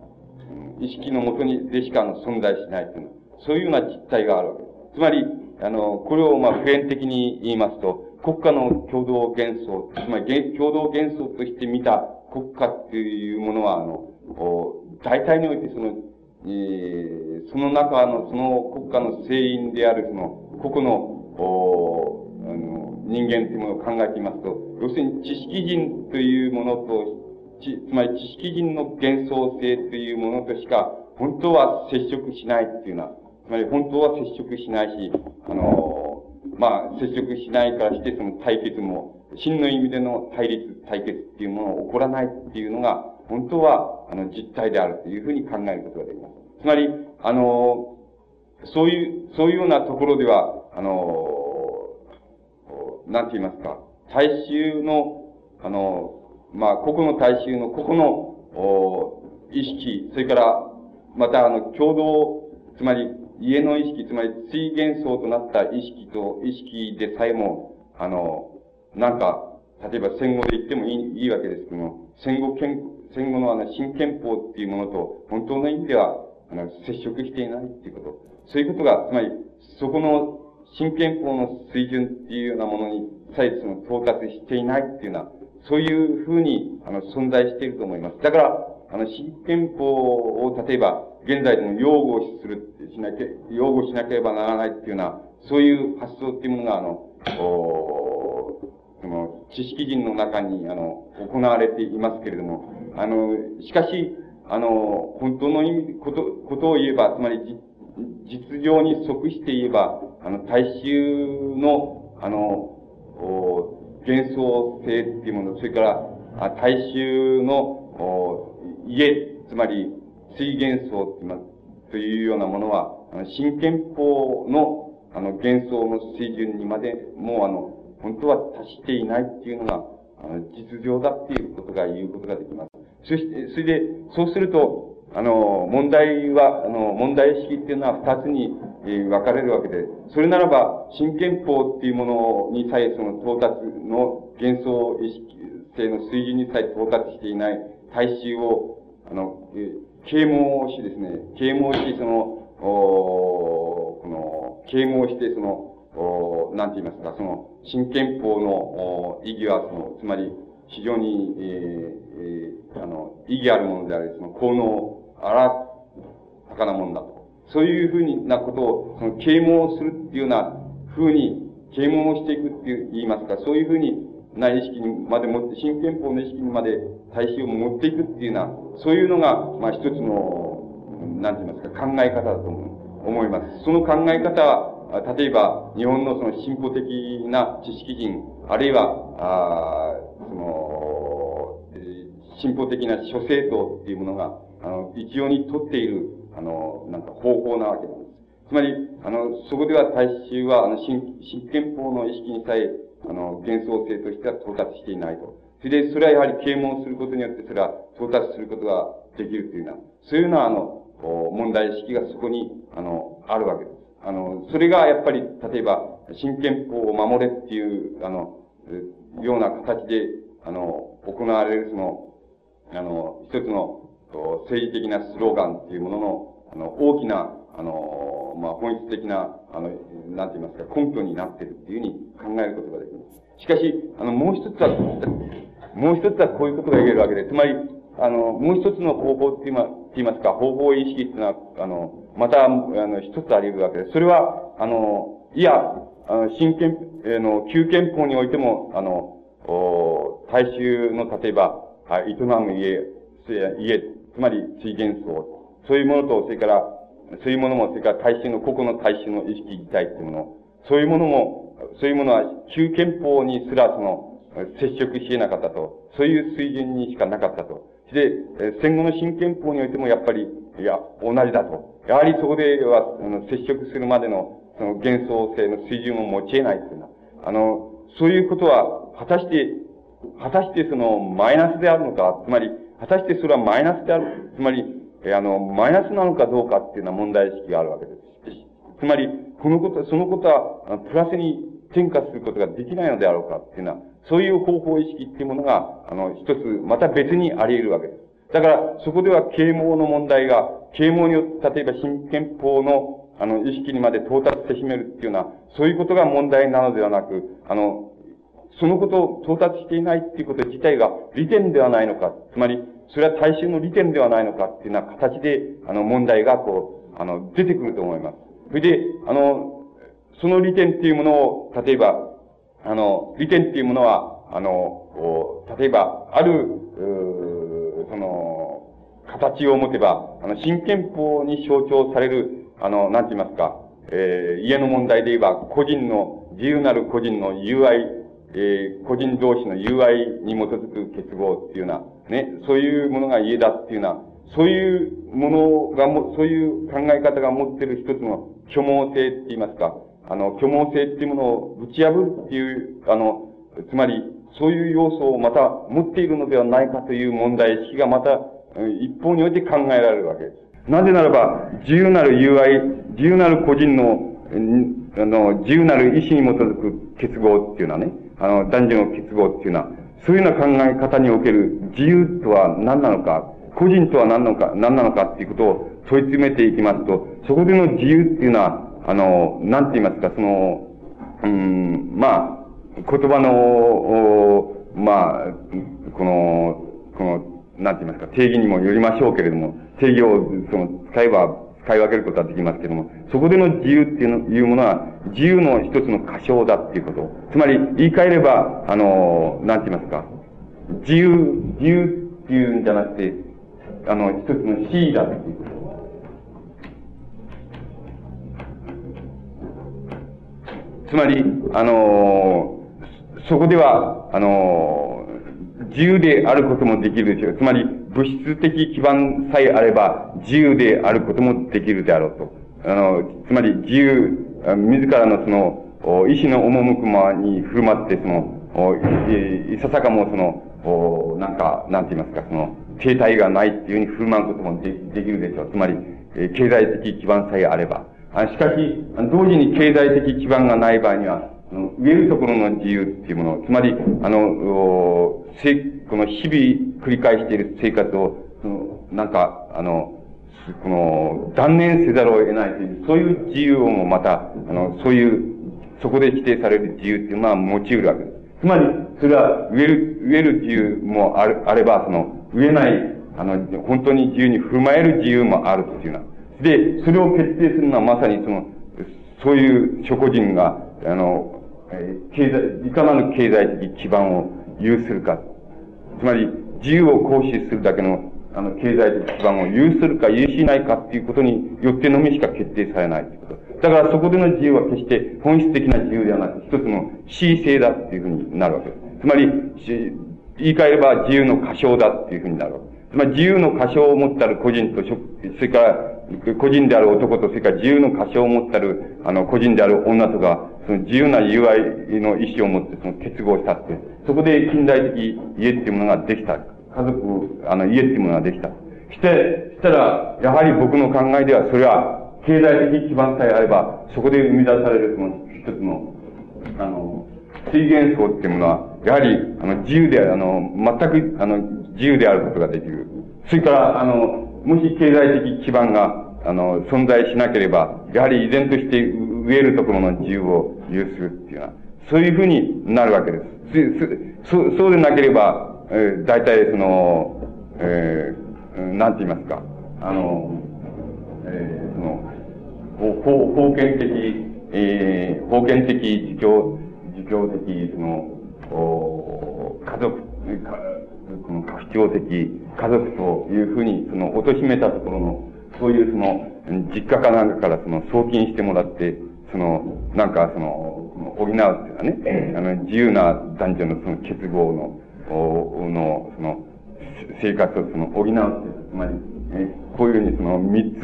意識のもとにでしか存在しないというの、そういうような実態があるわけです。つまり、あの、これをまあ普遍的に言いますと、国家の共同幻想、つまり共同幻想として見た国家っていうものは、あの、大体においてその、えー、その中の、その国家の成員である、その、個々、の人間というものを考えてみますと、要するに知識人というものと、ち、つまり知識人の幻想性というものとしか、本当は接触しないっていうのは、つまり本当は接触しないし、あの、まあ、接触しないからしてその対決も、真の意味での対立、対決っていうものが起こらないっていうのが、本当は、あの、実態であるというふうに考えることができます。つまり、あの、そういう、そういうようなところでは、あの、なんて言いますか、大衆の、あの、まあ、個々の大衆の個々の、お意識、それから、また、あの、共同、つまり、家の意識、つまり、水元層となった意識と、意識でさえも、あの、なんか、例えば戦後で言ってもいいいいわけですけども、戦後憲、戦後のあの、新憲法っていうものと、本当の意味では、あの、接触していないっていうこと。そういうことが、つまり、そこの新憲法の水準っていうようなものにさえその到達していないっていうような、そういうふうに、あの、存在していると思います。だから、あの、新憲法を、例えば、現在でも擁護する、しなきゃ、擁護しなければならないっていうような、そういう発想っていうものが、あの、おその、知識人の中に、あの、行われていますけれども、あの、しかし、あの、本当の意味、こと、ことを言えば、つまり、実情に即して言えば、あの、大衆の、あの、幻想性っていうもの、それから、あ大衆の家、つまり水幻想というようなものは、あの新憲法のあの幻想の水準にまでもうあの、本当は達していないっていうのが、あの、実情だっていうことが言うことができます。そして、それで、そうすると、あの、問題は、あの、問題意識っていうのは二つに、え分かれるわけで、それならば、新憲法っていうものにさえ、その到達の幻想意識性の水準にさえ到達していない大衆を、あの、えー、啓蒙しですね、啓蒙し、その、おこの、啓蒙して、その、おなんて言いますか、その、新憲法のお意義は、その、つまり、非常に、えーえー、あの、意義あるものであり、その、効能あら、高なもんだと。そういうふうなことを、その、啓蒙するっていうようなふうに、啓蒙をしていくっていう、言いますか、そういうふうにな意識にまで持って、新憲法の意識にまで大衆を持っていくっていうような、そういうのが、まあ一つの、なんて言いますか、考え方だと思います。その考え方は、例えば、日本のその進歩的な知識人、あるいは、あその、進歩的な諸政党っていうものが、あの、一様にとっている、あの、なんか方法なわけなんです。つまり、あの、そこでは大衆は、あの、新、新憲法の意識にさえ、あの、幻想性としては到達していないと。それで、それはやはり啓蒙することによって、それは到達することができるというような、そういうような、あの、問題意識がそこに、あの、あるわけです。あの、それがやっぱり、例えば、新憲法を守れっていう、あの、ような形で、あの、行われる、その、あの、一つの政治的なスローガンっていうものの、あの、大きな、あの、まあ、本質的な、あの、なんて言いますか、根拠になっているっていうふうに考えることができます。しかし、あの、もう一つは、もう一つはこういうことが言えるわけで、つまり、あの、もう一つの方法って言いますか、方法意識っていうのは、あの、また、あの、一つあり得るわけで。それは、あの、いや、あの、新憲、えの、旧憲法においても、あの、お大衆の、例えば、営む家、家、つまり水元層、そういうものと、それから、そういうものも、それから大衆の、個々の大衆の意識自体っていうもの、そういうものも、そういうものは、旧憲法にすら、その、接触し得なかったと。そういう水準にしかなかったと。で、戦後の新憲法においてもやっぱり、いや、同じだと。やはりそこでは、あの、接触するまでの、その幻想性の水準を持ち得ないっていうのは、あの、そういうことは、果たして、果たしてその、マイナスであるのか、つまり、果たしてそれはマイナスである、つまり、あの、マイナスなのかどうかっていうような問題意識があるわけです。つまり、このこと、そのことは、プラスに転化することができないのであろうかっていうのは、そういう方法意識っていうものが、あの、一つ、また別にあり得るわけです。だから、そこでは啓蒙の問題が、啓蒙によって、例えば新憲法の、あの、意識にまで到達してしめるっていうような、そういうことが問題なのではなく、あの、そのことを到達していないっていうこと自体が利点ではないのか。つまり、それは大衆の利点ではないのかっていうような形で、あの、問題がこう、あの、出てくると思います。それで、あの、その利点っていうものを、例えば、あの、利点っていうものは、あの、例えば、ある、その、形を持てば、あの、新憲法に象徴される、あの、なんて言いますか、えー、家の問題で言えば、個人の、自由なる個人の友愛、えー、個人同士の友愛に基づく結合っていうような、ね、そういうものが家だっていうような、そういうものがも、そういう考え方が持っている一つの虚妄性って言いますか、あの、虚妄性っていうものを打ち破るっていう、あの、つまり、そういう要素をまた持っているのではないかという問題意識がまた、一方において考えられるわけです。なぜならば、自由なる友愛、自由なる個人の、あの、自由なる意志に基づく結合っていうのはね、あの、男女の結合っていうのは、そういうような考え方における自由とは何なのか、個人とは何なのか、何なのかっていうことを問い詰めていきますと、そこでの自由っていうのは、あの、なんて言いますか、その、うん、まあ、言葉の、まあ、この、この、なんて言いますか、定義にもよりましょうけれども、定義を、その、使えば、使い分けることはできますけれども、そこでの自由っていうのいうものは、自由の一つの過小だっていうこと。つまり、言い換えれば、あの、なんて言いますか、自由、自由っていうんじゃなくて、あの、一つの死だっていうこと。つまり、あのそこでは、あの、自由であることもできるでしょう。つまり、物質的基盤さえあれば、自由であることもできるであろうと。あの、つまり、自由、自らのその、意志の赴くまに振る舞って、その、いささかもその、なんか、なんて言いますか、その、停滞がないっていうふうに振る舞うこともでできるでしょう。つまり、経済的基盤さえあれば。しかし、同時に経済的基盤がない場合には、植えるところの自由っていうもの、つまり、あの、せこの日々繰り返している生活を、そのなんか、あの、この、断念せざるを得ないという、そういう自由をもまた、あの、そういう、そこで規定される自由っていうのは持ち得るわけです。つまり、それは植える、植える自由もある、あれば、その、植えない、あの、本当に自由に振る舞える自由もあるっていうのは。で、それを決定するのはまさにその、そういう諸個人が、あの、え経済、いかなる経済的基盤を有するか。つまり、自由を行使するだけの、あの、経済的基盤を有するか有しないかっていうことによってのみしか決定されない。だからそこでの自由は決して本質的な自由ではなく、一つの恣意性だっていうふうになるわけです。つまり、言い換えれば自由の過小だっていうふうになるわけです。つまり自由の過小を持ったる個人と、それから、個人である男と、それから自由の過小を持ったる、あの、個人である女とか、その自由な友愛の意思を持ってその結合したって、そこで近代的家っていうものができた。家族、あの、家っていうものができた。して、したら、やはり僕の考えでは、それは、経済的基盤さえあれば、そこで生み出されるその一つの、あの、水元層っていうものは、やはり、あの、自由である、あの、全く、あの、自由であることができる。それから、あの、もし経済的基盤が、あの、存在しなければ、やはり依然として植えるところの自由を有するっていうのは、そういうふうになるわけです。そそうでなければ、えー、大体その、えー、なんて言いますか、あの、えー、その、法、法権的、えー、法権的自供、自供的、その、お家族、かこの家父長的家族というふうに、その、貶めたところの、そういうその、実家かなんかからその、送金してもらって、その、なんかその、補うっていうのはね、あの、自由な男女のその結合の、おの、その、生活をその、補うっていう、つまり、えこういうふうにその、三つ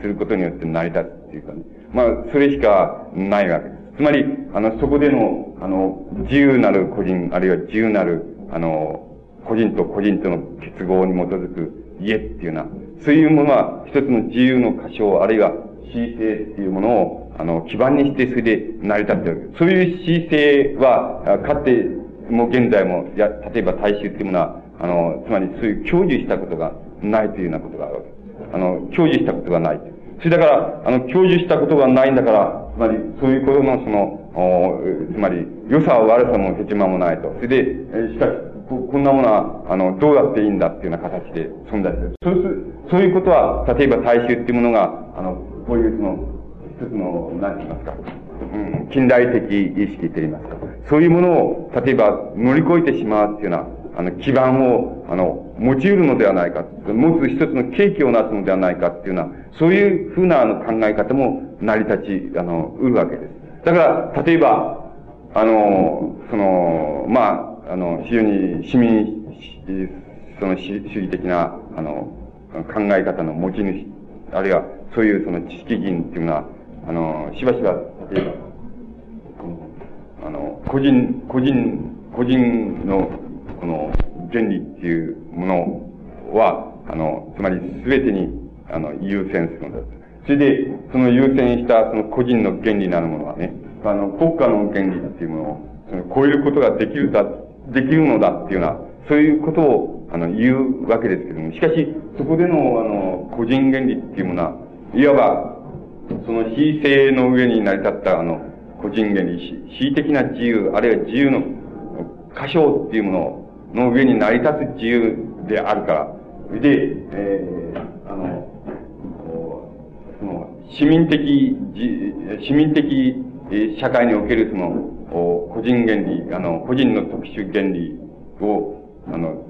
することによって成り立つっていうかね。まあ、それしかないわけです。つまり、あの、そこでの、あの、自由なる個人、あるいは自由なる、あの、個人と個人との結合に基づく家っていうのは、そういうものは一つの自由の箇所、あるいは恣意性っていうものを、あの、基盤にして、それで成り立っている。そういう恣意性は、かつても現在も、や、例えば大衆っていうものは、あの、つまりそういう享受したことがないというようなことがあるわけです。あの、享受したことがない。それだから、あの、享受したことがないんだから、つまり、そういうことのその、おつまり、良さは悪さもヘチマもないと。それで、えしかし、ここんなものは、あの、どうやっていいんだっていうような形で存在する。そうすそういうことは、例えば大衆っていうものが、あの、こういうその、つの、何て言いますか、うん、近代的意識と言いますか、そういうものを、例えば乗り越えてしまうっていうような、あの、基盤を、あの、持ち得るのではないか、持つ一つの契機をなすのではないかっていうような、そういうふうなあの考え方も成り立ち、あの、うるわけです。だから、例えば、あの、その、まあ、あの、非常に市民、その主義的な、あの、考え方の持ち主、あるいはそういうその知識人っていうのは、あの、しばしば、例えば、あの、個人、個人、個人の、この、原理っていうものは、あの、つまり全てに、あの、優先するのだ。それで、その優先したその個人の原理なるものはね、あの、国家の原理っていうものを、その超えることができるだ、できるのだっていうような、そういうことを、あの、言うわけですけども、しかし、そこでの、あの、個人原理っていうものは、いわば、その非性の上に成り立った、あの、個人原理、恣意的な自由、あるいは自由の過小っていうものの上に成り立つ自由であるから、で、えー、あの、その、市民的、市民的社会におけるその、個人原理、あの、個人の特殊原理を、あの、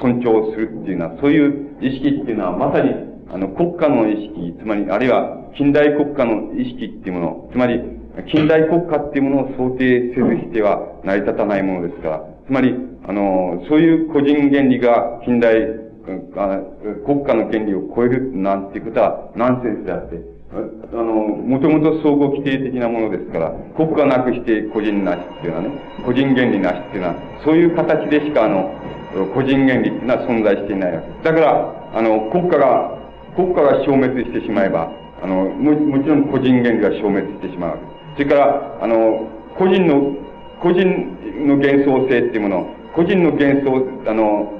尊重するっていうのは、そういう意識っていうのは、まさに、あの、国家の意識、つまり、あるいは、近代国家の意識っていうもの、つまり、近代国家っていうものを想定せずしては成り立たないものですから、つまり、あの、そういう個人原理が近代、国家の権利を超えるなんていうことはナンセンスであって、あの、もともと相互規定的なものですから、国家なくして個人なしっていうのはね、個人原理なしっていうのは、そういう形でしかあの、個人原理っていうのは存在していないわけ。だから、あの、国家が、国家が消滅してしまえば、あの、も、もちろん個人原理が消滅してしまうわけそれから、あの、個人の、個人の幻想性っていうもの、個人の幻想、あの、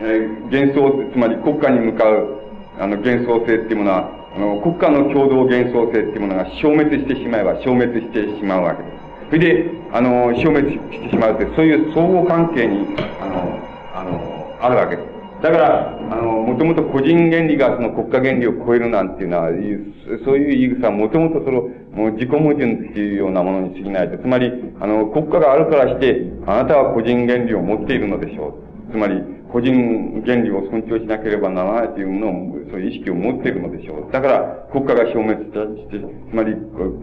えー、幻想、つまり国家に向かう、あの、幻想性っていうものは、あの、国家の共同幻想性っていうものが消滅してしまえば消滅してしまうわけです。それで、あの、消滅してしまうって、そういう相互関係に、あの、あの、あるわけです。だから、あの、もともと個人原理がその国家原理を超えるなんていうのは、そういう言い草はもともとその、もう自己矛盾っていうようなものに過ぎないと。つまり、あの、国家があるからして、あなたは個人原理を持っているのでしょう。つまり、個人原理を尊重しなければならないというものを、そういう意識を持っているのでしょう。だから、国家が消滅して、つまり、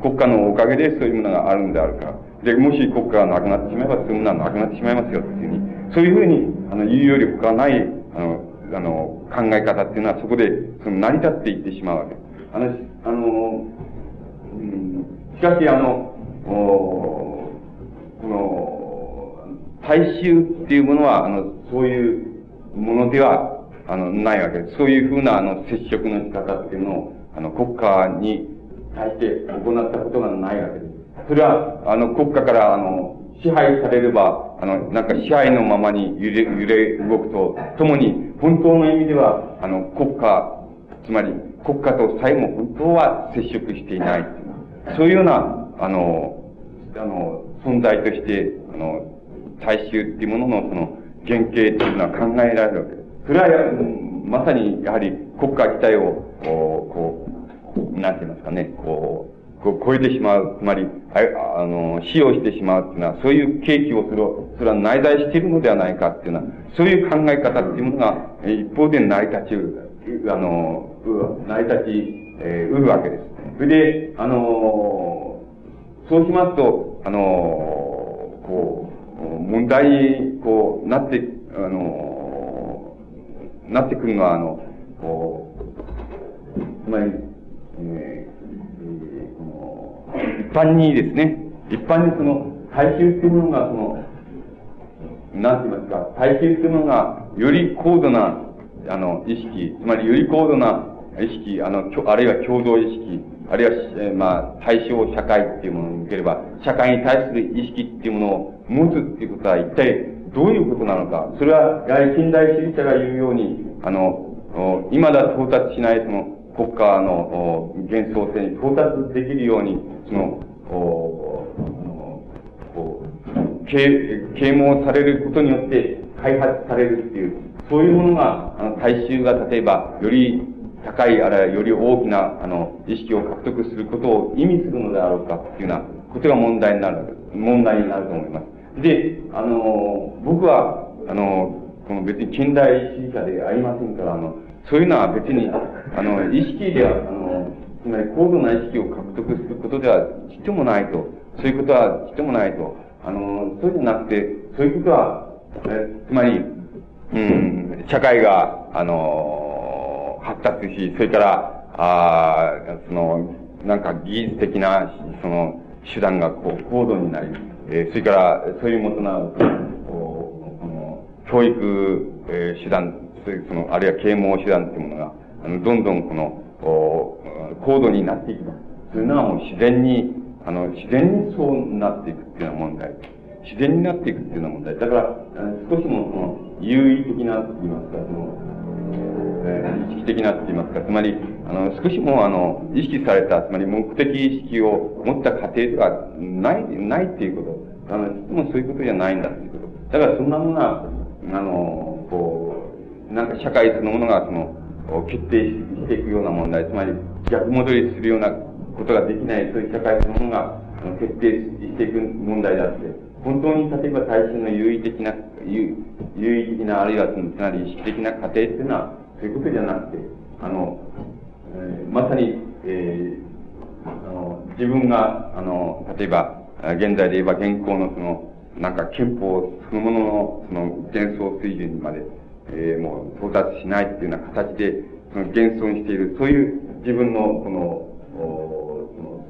国家のおかげでそういうものがあるんであるから。で、もし国家がなくなってしまえば、そういうものはなくなってしまいますよ、っていうふうに。そういうふうに、あの、有用力がない、あの、あの、考え方っていうのはそこで、その、成り立っていってしまうわけ。あの、あの、うん、しかし、あの、おこの、大衆っていうものは、あの、そういうものでは、あの、ないわけです。そういうふうな、あの、接触の仕方っていうのを、あの、国家に対して行ったことがないわけです。それは、あの、国家から、あの、支配されれば、あの、なんか支配のままに揺れ、揺れ動くと、ともに、本当の意味では、あの、国家、つまり、国家とさえも本当は接触していないそういうような、あの、あの、存在として、あの、大衆っていうもののその原型っていうのは考えられるわけです。それは、まさに、やはり国家自体を、こう、こう、なんて言いますかね、こう、こう超えてしまう、つまり、ああの、使用してしまうっていうのは、そういう契機をそれを、それは内在しているのではないかっていうのは、そういう考え方っていうものが、一方で成り立ち、あの、成り立ち、えー、うるわけです。それで、あの、そうしますと、あの、こう、問題に、こう、なって、あの、なってくるのは、あの、こう、つまり、え般にですね、一般にその、大衆っていうものがその、なんて言いますか、大衆っていうものが、より高度な、あの、意識、つまりより高度な意識、あの、あるいは共同意識、あるいは、えー、まあ、対象社会っていうものに向ければ、社会に対する意識っていうものを持つっていうことは一体どういうことなのか。それは、やはり近代主義者が言うように、あの、今だ到達しないその、国家の幻想性に到達できるように、その、啓蒙されることによって開発されるっていう、そういうものが、あの、大衆が例えば、より高い、あるいはより大きな、あの、意識を獲得することを意味するのであろうかっていうようなことが問題になる、問題になると思います。で、あの、僕は、あの、この別に近代主義者でありませんから、あの、そういうのは別に、あの、意識では、あの、つまり高度な意識を獲得することではちっともないと、そういうことはちっともないと、あの、そうじゃなくて、そういうことは、えつまり、うん、社会が、あの、発達し、それから、ああその、なんか技術的な、その、手段がこう、高度になり、えー、それから、そういうもとな、この、教育、えー、手段、その、あるいは啓蒙手段っていうものが、あの、どんどんこの、お高度になっていきます。というのはもう自然に、あの、自然にそうなっていくっていうような問題。自然になっていくっていうような問題。だから、少しもその、優位的なって言いますか、その、えー、意識的なって言いますか、つまり、あの、少しもあの、意識された、つまり目的意識を持った過程ではない、ないっていうこと。あの、もそういうことじゃないんだっていうこと。だからそんなものが、あの、こう、なんか社会そのものがその、決定していくような問題、つまり逆戻りするようなことができない、そういう社会そのものが決定していく問題であって、本当に例えば大衆の優位的な、優優位的な、あるいはそのつまり意識的な過程っていうのは、そういうことじゃなくて、あの、えー、まさに、えー、あの自分が、あの、例えば、現在で言えば現行のその、なんか憲法そのものの、その幻想水準にまで、えー、もう到達しないっていうような形で、その幻想にしている、そういう自分の、この、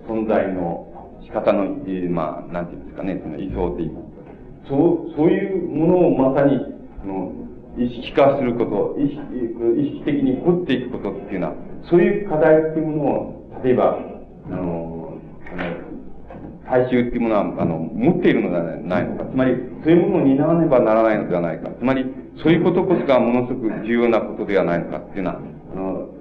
存在の仕方の、えー、まあ、なんていうんですかね、その位相といいますか。そう、そういうものをまさに、その、意識化すること、意識、意識的に掘っていくことっていうのは、そういう課題っていうものを、例えば、あの、大衆っていうものは、あの、持っているのではないのか。つまり、そういうものを担わねばならないのではないか。つまり、そういうことこそがものすごく重要なことではないのかっていうのは、あの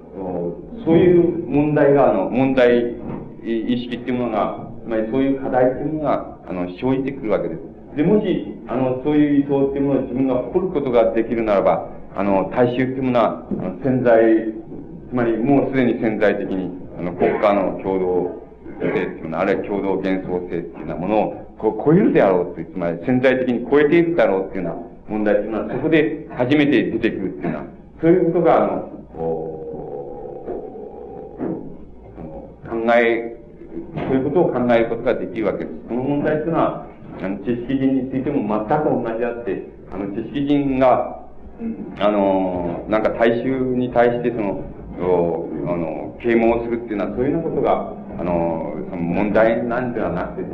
そういう問題が、あの、問題意識っていうものが、つまりそういう課題っていうものが、あの、生じてくるわけです。で、もし、あの、そういう理想っていうものを自分が誇ることができるならば、あの、大衆っていうものは、の潜在、つまりもうすでに潜在的に、あの、国家の共同性っていうのは、あるいは共同幻想性っていうようなものを、こう超えるであろうという、つまり潜在的に超えているだろうっていうような問題っていうのは、そこで初めて出てくるっていうのは、そういうことが、あの、考え、そういうことを考えることができるわけです。この問題っていうのは、あの、知識人についても全く同じであって、あの、知識人が、あの、なんか大衆に対してその、あの、啓蒙するっていうのは、そういうようなことが、あの、その問題なんではなくて、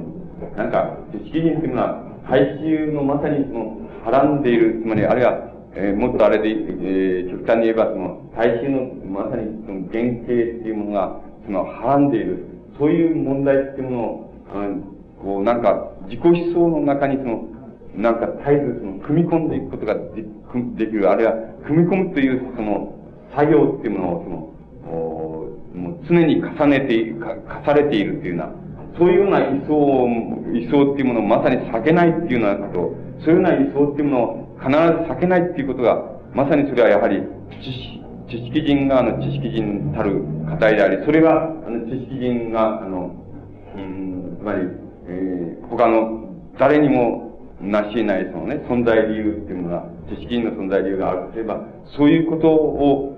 なんか、知識人っていうのは、大衆のまさにその、はらんでいる、つまり、あるいは、えー、もっとあれで、えー、極端に言えば、その、大衆の、まさにその原型っていうものが、その、はらんでいる、そういう問題っていうものを、あの、こう、なんか、自己思想の中にその、なんか絶えずその、組み込んでいくことがでできる、あるいは、組み込むという、その、作業っていうものを、その、もう常に重ねて、か、課されているっていうような、そういうような理想、理想っていうものをまさに避けないっていうようなこと、そういうような理想っていうものを必ず避けないっていうことが、まさにそれはやはり知識、知識人側の知識人たる課題であり、それが、あの、知識人が、あの、うん、つまり、えー、他の誰にもなし得ないそのね、存在理由っていうものが、知識人の存在理由があるとすれば、そういうことを、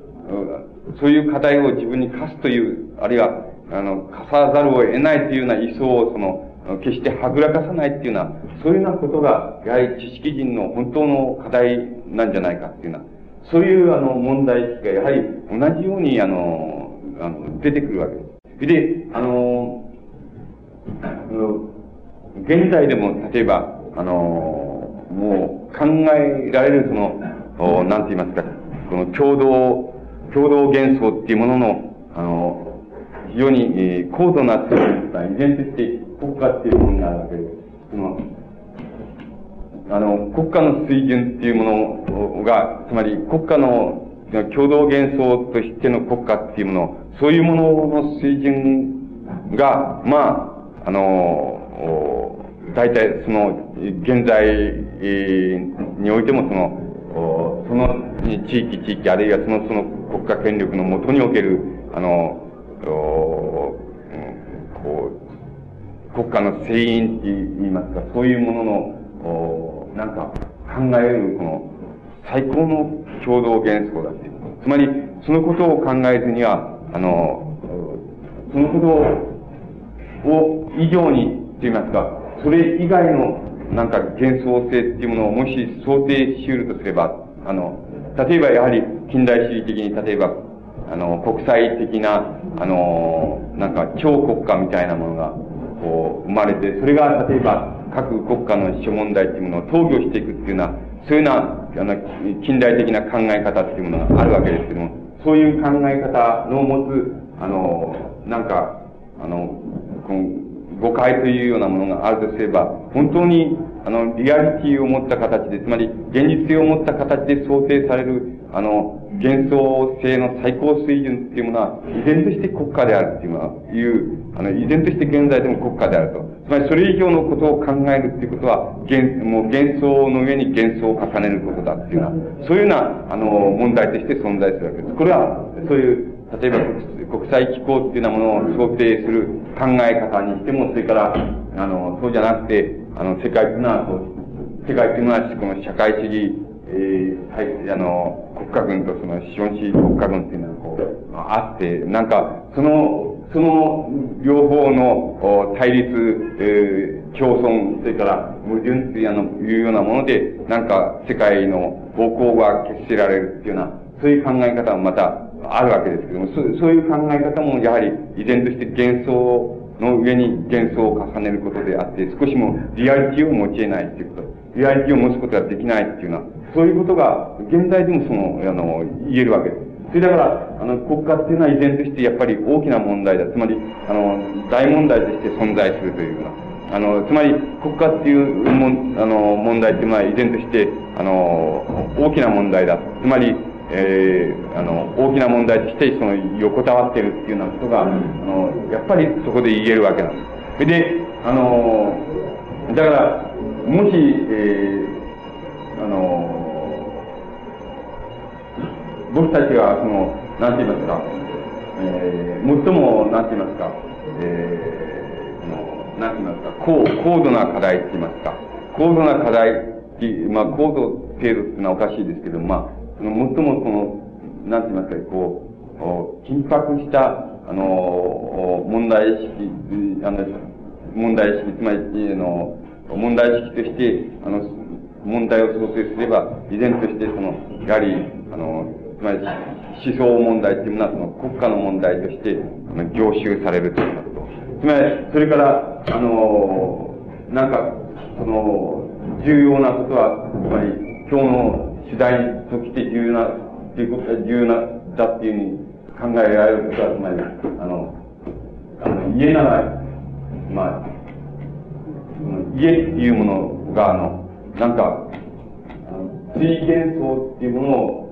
そういう課題を自分に課すという、あるいは、あの、課さざるを得ないというような意想を、その、決してはぐらかさないっていうような、そういうようなことが、やはり知識人の本当の課題なんじゃないかっていうような、そういうあの問題意識がやはり同じようにあの、あの出てくるわけです。で、あの、現在でも例えば、あの、もう考えられるその、なんて言いますか、この共同、共同幻想っていうものの、あの、非常に、えー、高度な水準が依然として国家っていうものがあるわけです。そのあの、国家の水準っていうものが、つまり国家の共同幻想としての国家っていうもの、そういうものの水準が、まあ、あの、大体その、現在においてもその、その地域地域、あるいはそのその国家権力のもとにおける、あの、こう、国家の聖因って言いますか、そういうものの、なんか考える、この、最高の共同幻想だっていう。つまり、そのことを考えずには、あの、そのことを以上に、と言いますか、それ以外の、なんか幻想性っていうものをもし想定し得るとすれば、あの、例えばやはり近代主義的に、例えば、あの、国際的な、あの、なんか超国家みたいなものが、こう、生まれて、それが例えば各国家の諸問題っていうものを投与していくっていうような、そういうような、あの、近代的な考え方っていうものがあるわけですけども、そういう考え方の持つ、あの、なんか、あの、この誤解というようなものがあるとすれば、本当に、あの、リアリティを持った形で、つまり、現実性を持った形で想定される、あの、幻想性の最高水準っていうものは、依然として国家であるっていうのは、いう、あの、依然として現在でも国家であると。つまり、それ以上のことを考えるっていうことは、幻、もう幻想の上に幻想を重ねることだっていうような、そういうような、あの、問題として存在するわけです。これは、そういう、例えば国際機構っていうようなものを想定する考え方にしても、それから、あの、そうじゃなくて、あの、世界っていうのは、世界っていうのは、この社会主義、えー、はい、あの、国家軍とその資本主義国家軍っていうのは、こう、あって、なんか、その、その両方の対立、えー、共存、それから矛盾っていうあのいうようなもので、なんか世界の方向が決せられるっていうような、そういう考え方もまたあるわけですけども、そそういう考え方もやはり依然として幻想の上に幻想を重ねることであって、少しもリアリティを持ち得ないっていうこと。リアリティを持つことができないっていうのは、そういうことが、現代でもその、あの、言えるわけです。それだから、あの、国家っていうのは依然としてやっぱり大きな問題だ。つまり、あの、大問題として存在するというような。あの、つまり、国家っていうも、あの、問題っていうのは依然として、あの、大きな問題だ。つまり、えー、あの、大きな問題として、その、横たわってるっていうようなことが、あの、やっぱりそこで言えるわけなんです。それで、あの、だから、もし、えー、あの、僕たちは、その、なんて言いますか、えー、最も、なんて言いますか、えー、なんて言いますか、高、高度な課題って言いますか、高度な課題って、まあ、高度程度っていうのはおかしいですけど、まあ、その、最もその、なんて言いますか、こう、緊迫した、あの、問題意識、あの、問題意識、つまり、あの、問題意識として、あの、問題を想定すれば、依然として、その、やはり、あの、つまり、思想問題っていうのは、その国家の問題として、あの、凝集されるということ。つまり、それから、あの、なんか、その、重要なことは、つまり、今日の主題として重要な、っていうことは重要な、だっていうふうに考えられることは、つまり、あの、あの家なら、まあ、家っていうものが、あの、なんか、あの水元素っていうものを、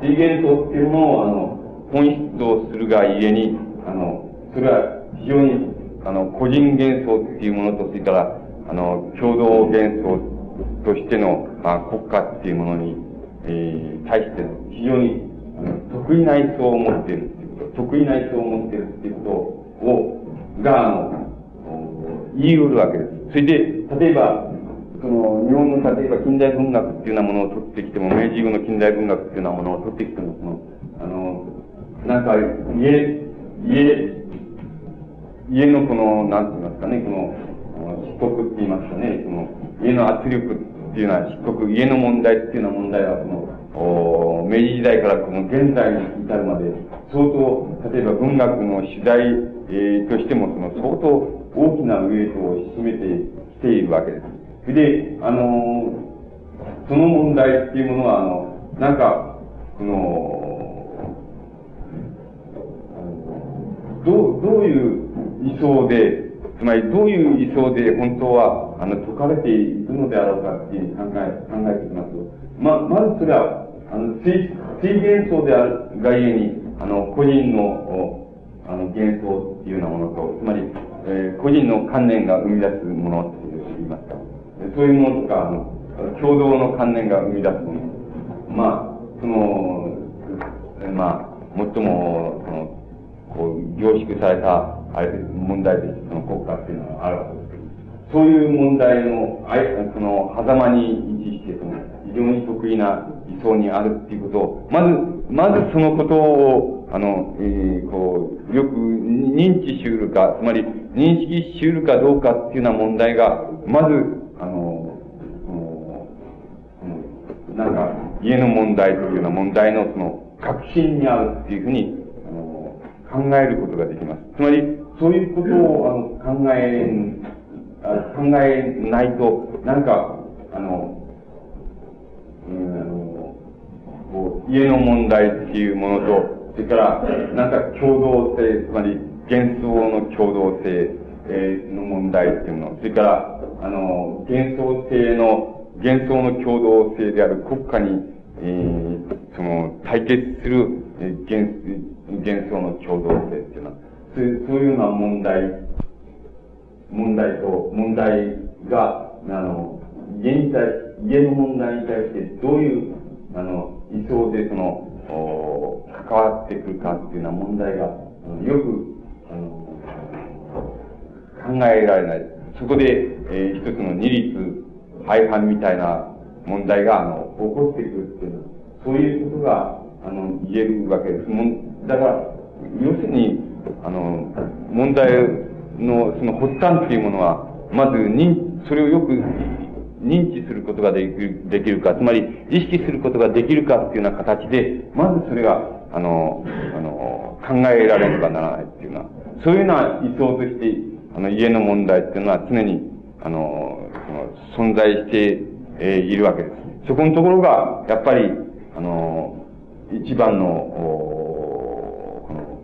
水元素っていうものを、あの、本質とするがゆえに、あの、それは非常に、あの、個人幻想っていうものと、それから、あの、共同幻想としての、あ国家っていうものに、えー、対して非常に、あの、得意な意想を持っているっていうこと、得意な意想を持っているっていうことを、が、あの、言い得るわけです。それで、例えば、その、日本の例えば近代文学っていうようなものを取ってきても、明治後の近代文学っていうようなものを取ってきても、その、あの、なんか、家、家、家のこの、なんて言いますかね、この、漆黒って言いますかね、その、家の圧力っていうのは漆黒、家の問題っていうような問題は、その、明治時代からこの現在に至るまで、相当、例えば文学の主題、えー、としても、その、相当大きなウエイトを占めてきているわけです。で、あの、その問題っていうものは、あの、なんか、この、どう、どういう理想で、つまりどういう理想で本当は、あの、解かれていくのであろうかっていう考え、考えていきますと、ま、まずそれは、あの、水、水幻想であるがゆえに、あの、個人の、あの、幻想っていうようなものと、つまり、えー、個人の観念が生み出すものって言いますか。そういうものとか、あの、共同の観念が生み出すもの。まあ、その、まあ、最も、その、こう、凝縮された、あれ、問題として、その国家っていうのはあるわけですけど、そういう問題の、あい、その、狭間に位置して、その、非常に得意な理想にあるっていうことを、まず、まずそのことを、あの、えー、こう、よく認知しうるか、つまり認識しうるかどうかっていうような問題が、まず、なんか、家の問題というような問題のその、核心にあるっていうふうに、あの、考えることができます。つまり、そういうことを、あの、考え、考えないと、なんか、あの、うん、あの、こう、家の問題っていうものと、それから、なんか共同性、つまり、幻想の共同性、え、の問題っていうもの、それから、あの、幻想性の、幻想の共同性である国家に、えー、その、対決する、えー、幻、想の共同性っていうのは、そういうそういうような問題、問題と、問題が、あの、家に対家の問題に対してどういう、あの、理想でその、お関わってくるかっていうような問題が、よく、あの、考えられない。そこで、えー、一つの二律背反みたいな問題が、あの、起こってくるっていうのは、そういうことが、あの、言えるわけです。もだから、要するに、あの、問題の、その発端っていうものは、まず、認、それをよく認知することができる、できるか、つまり、意識することができるかっていうような形で、まずそれが、あの、あの、考えられねばならないっていうような、そういうような理想として、あの、家の問題っていうのは常に、あの、その存在して、えー、いるわけです。そこのところが、やっぱり、あの、一番の、この、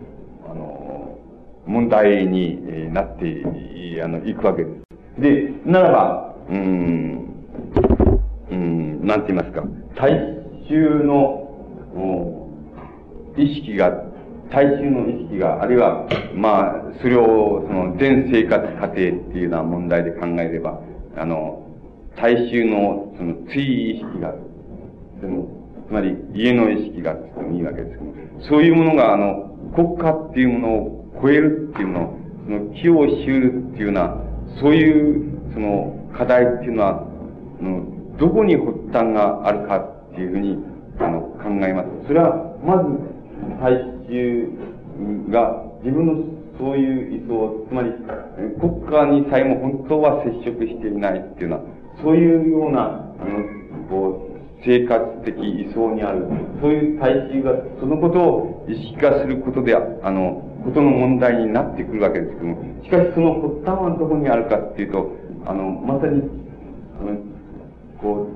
あの、問題になって、あの、いくわけです。で、ならば、うん、うん、なんて言いますか、大衆の、意識が、大衆の意識が、あるいは、まあ、それを、その、全生活過程っていうような問題で考えれば、あの、大衆の、その、追意識が、その、つまり、家の意識があってもいいわけですけど、そういうものが、あの、国家っていうものを超えるっていうのを、その、気をしうるっていうような、そういう、その、課題っていうのは、あのどこに発端があるかっていうふうに、あの、考えます。それは、まず、大衆が自分のそういう意図つまり、国家にさえも本当は接触していないっていうのは、そういうような、あの、こう、生活的意想にある、そういう大衆が、そのことを意識化することで、あの、ことの問題になってくるわけですけども、しかしその発端はどこにあるかっていうと、あの、まさに、あの、こ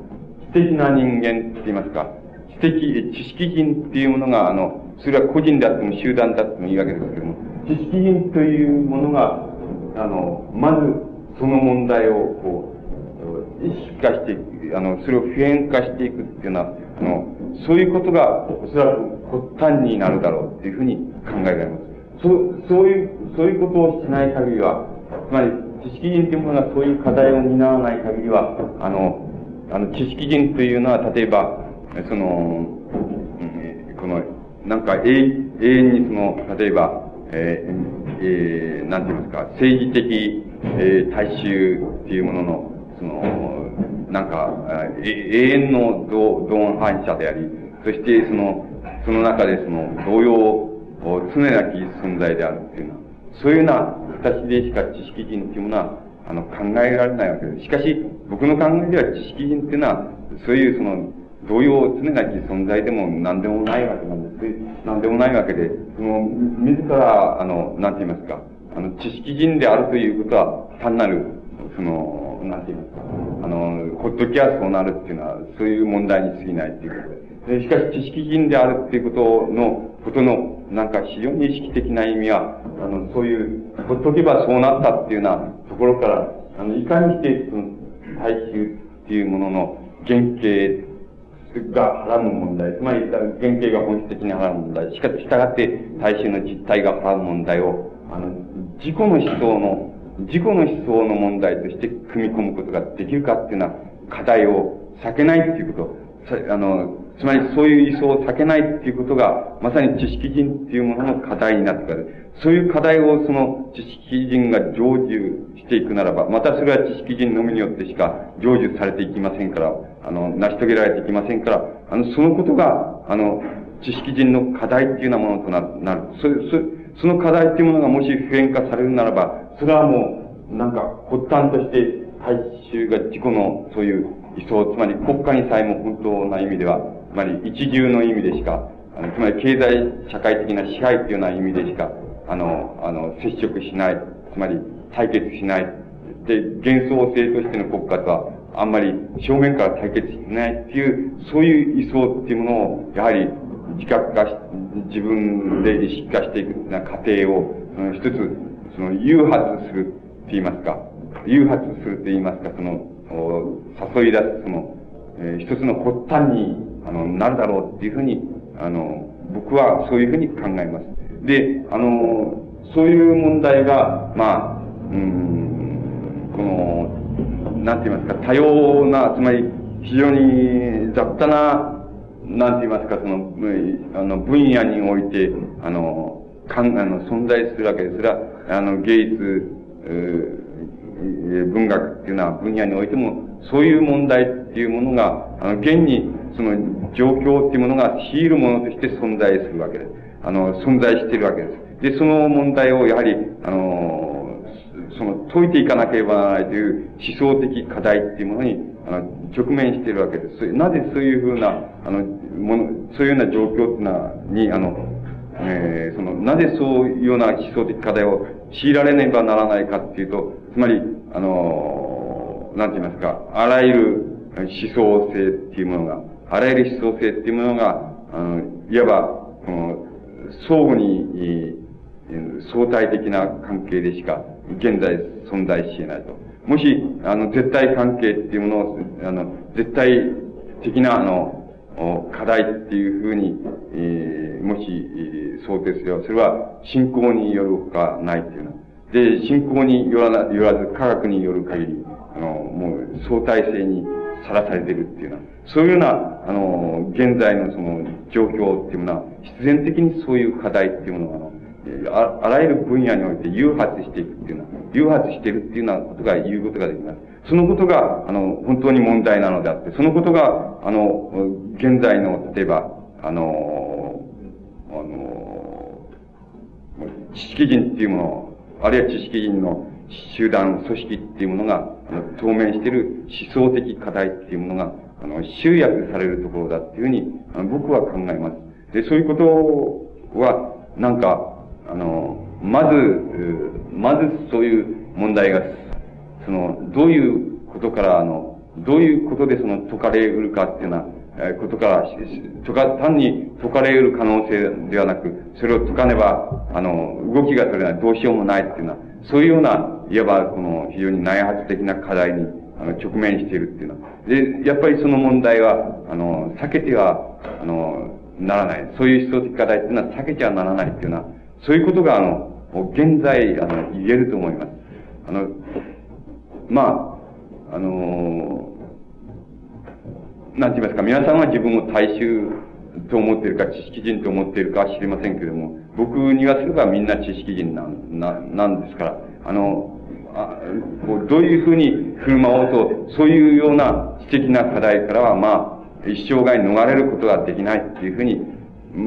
う、知的な人間って言いますか、知的、知識人っていうものが、あの、それは個人であっても集団であってもいいわけですけども、知識人というものが、あの、まずその問題を、こう、意識化していく、あの、それを普遍化していくっていうのは、あの、そういうことが、おそらく発端になるだろうっていうふうに考えられます。そう、そういう、そういうことをしない限りは、つまり、知識人というものがそういう課題を担わない限りは、あの、あの、知識人というのは、例えば、その、この、なんか永遠にその、例えば、えー、えー、なんて言いますか、政治的、えー、大衆っていうものの、その、なんか、え永遠の同同反射であり、そしてその、その中でその、同様、常なき存在であるっていうのは、そういうような形でしか知識人っていうものは、あの、考えられないわけです。しかし、僕の考えでは知識人っていうのは、そういうその、同様常なき存在でも何でもないわけなんです。何でもないわけで、その、自ら、あの、なんて言いますか、あの、知識人であるということは、単なる、その、なんて言いますか、あの、ほっときゃそうなるっていうのは、そういう問題に過ぎないっていうことで。でしかし、知識人であるっていうことの、ことの、なんか非常に意識的な意味は、あの、そういう、ほっとけばそうなったっていうようなところから、あの、いかにして、その、大衆っていうものの原型がはらむ問題、つまり原型が本質的にはらむ問題、しかし従って大衆の実態がはらむ問題を、あの、自己の思想の、自己の思想の問題として組み込むことができるかっていうのは課題を避けないっていうこと、あの、つまりそういう意想を避けないっていうことが、まさに知識人っていうものの課題になってくる。そういう課題をその知識人が成就していくならば、またそれは知識人のみによってしか成就されていきませんから、あの、成し遂げられていきませんから、あの、そのことが、あの、知識人の課題っていうようなものとななる。そ、そ、その課題っていうものがもし普遍化されるならば、それはもう、なんか、発端として、大衆が自己のそういう理想、つまり国家にさえも本当な意味では、つまり一流の意味でしか、あのつまり経済社会的な支配っていうような意味でしか、あの、あの、接触しない、つまり対決しない。で、幻想性としての国家とは、あんまり正面から対決しないっていう、そういう意想っていうものを、やはり自覚化し、自分で意識化していくな過程を、その一つ、その誘発するって言いますか、誘発するって言いますか、その、誘い出す、その、えー、一つの発端に、あの、なるだろうっていうふうに、あの、僕はそういうふうに考えます。で、あの、そういう問題が、まあ、うん、この、なんて言いますか、多様な、つまり、非常に雑多な、なんて言いますか、その、あの、分野において、あの、かん、あの、存在するわけです。それは、あの、芸術、文学っていうのは分野においても、そういう問題っていうものが、あの、現に、その状況っていうものが強いるものとして存在するわけです。あの、存在しているわけです。で、その問題をやはり、あの、その、解いていかなければならないという思想的課題っていうものに、あの、直面しているわけです。なぜそういうふうな、あの、もの、そういうような状況っていうのは、に、あの、えー、その、なぜそういうような思想的課題を強いられねばならないかっていうと、つまり、あの、なんて言いますか、あらゆる思想性っていうものが、あらゆる思想性っていうものが、あの、いわば、この、相互に、相対的な関係でしか、現在存在し得ないと。もし、あの、絶対関係っていうものを、あの、絶対的な、あの、課題っていうふうに、えー、もし、えー、想定すれば、それは信仰によるほかないっていうのは。で、信仰によらよらず、科学による限り、あの、もう相対性にさらされてるっていうのは、そういうような、あの、現在のその状況っていうものは、必然的にそういう課題っていうものが、あの、ああらゆる分野において誘発していくっていうのは、誘発しているっていうようなことが言うことができます。そのことが、あの、本当に問題なのであって、そのことが、あの、現在の、例えば、あの、あの、知識人っていうもの、あるいは知識人の集団、組織っていうものが、あの、当面している思想的課題っていうものが、あの、集約されるところだっていうふうに、あの僕は考えます。で、そういうことは、なんか、あの、まず、まずそういう問題が、その、どういうことから、あの、どういうことでその解かれうるかっていうような、えことから、とか、単に解かれうる可能性ではなく、それを解かねば、あの、動きが取れない、どうしようもないっていうのは、そういうような、いわば、この、非常に内発的な課題に、あの、直面しているっていうのは。で、やっぱりその問題は、あの、避けては、あの、ならない。そういう思想的課題っていうのは避けてはならないっていうのは、そういうことが、あの、現在、あの、言えると思います。あの、まあ、あのなんて言いますか、皆さんは自分を大衆と思っているか、知識人と思っているかは知りませんけれども、僕にはすればみんな知識人なん、な、なんですから、あの、あこうどういうふうに振る舞おうと、そういうような知的な課題からは、まあ、一生涯逃れることができないっていうふうに、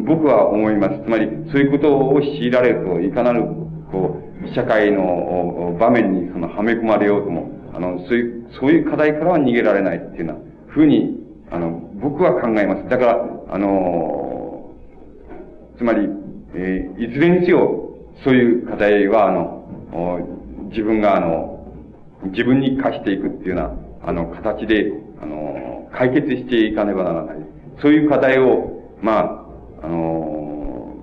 僕は思います。つまり、そういうことを強いられると、いかなる、こう、社会の場面にそのはめ込まれようとも、あの、そういう、そういう課題からは逃げられないっていうような、ふうに、あの、僕は考えます。だから、あの、つまり、えー、いずれにせよ、そういう課題は、あの、自分が、あの、自分に課していくっていうような、あの、形で、あの、解決していかねばならない。そういう課題を、まあ、あの、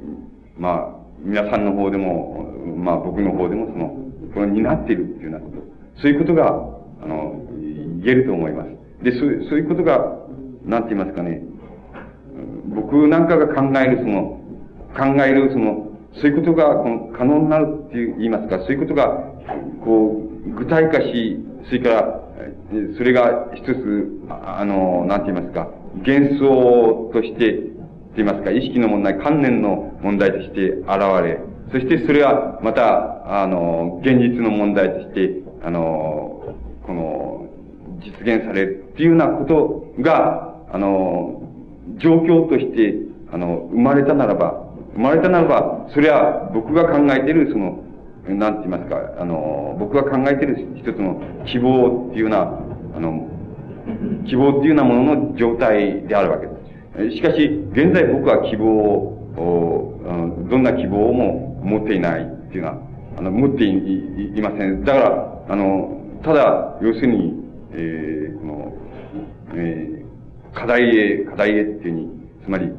まあ、皆さんの方でも、まあ僕の方でもその、この担っているっていうようなこと。そういうことが、あの、言えると思います。で、そう、そういうことが、なんて言いますかね、僕なんかが考えるその、考えるその、そういうことがこの可能になるって言いますか、そういうことが、こう、具体化し、それから、それが一つ、あの、なんて言いますか、幻想として、と言いますか、意識の問題、観念の問題として現れ、そしてそれはまた、あの、現実の問題として、あの、この、実現されるっていうようなことが、あの、状況として、あの、生まれたならば、生まれたならば、それは僕が考えている、その、なんて言いますか、あの、僕が考えている一つの希望っていうような、あの、希望っていうようなものの状態であるわけです。しかし、現在僕は希望を、どんな希望も持っていないっていうのは、あの、持っていいません。だから、あの、ただ、要するに、えー、この、えー、課題へ、課題へっていうふうに、つまり、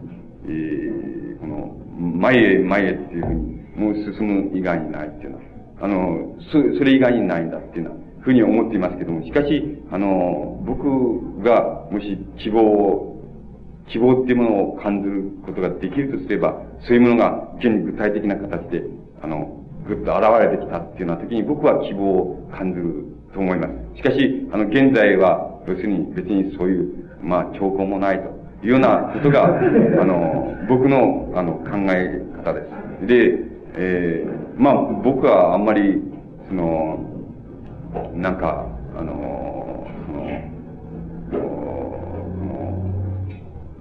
えー、この、前へ、前へっていうふうに、もう進む以外にないっていうのは、あの、そ、それ以外にないんだっていうのは、ふうに思っていますけども、しかし、あの、僕が、もし希望を、希望っていうものを感じることができるとすれば、そういうものが、現に具体的な形で、あの、ぐっと現れてきたっていうような時に、僕は希望を感じると思います。しかし、あの、現在は、要するに別にそういう、まあ、兆候もないというようなことが、あの、僕の、あの、考え方です。で、えー、まあ、僕はあんまり、その、なんか、あの、その、その、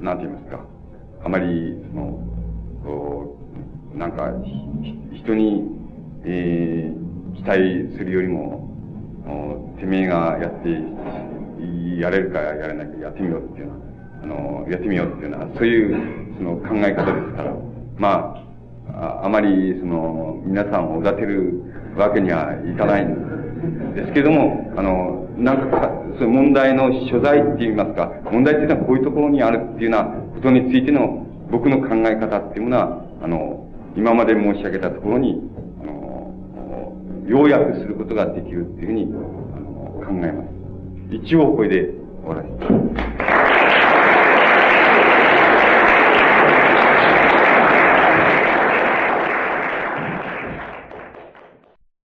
なんて言いますか、あまり、その、なんか、人に、えー、期待するよりも、てめえがやって、やれるかやれないかやってみようっていうのは、あの、やってみようっていうのは、そういう、その考え方ですから、まあ、あまり、その、皆さんをおだてるわけにはいかないんですけども、あの、なんかそういう問題の所在って言いますか、問題っていうのはこういうところにあるっていうようなことについての僕の考え方っていうものは、あの、今まで申し上げたところに、あの、要約することができるっていうふうに、あの、考えます。一応これで終わいます。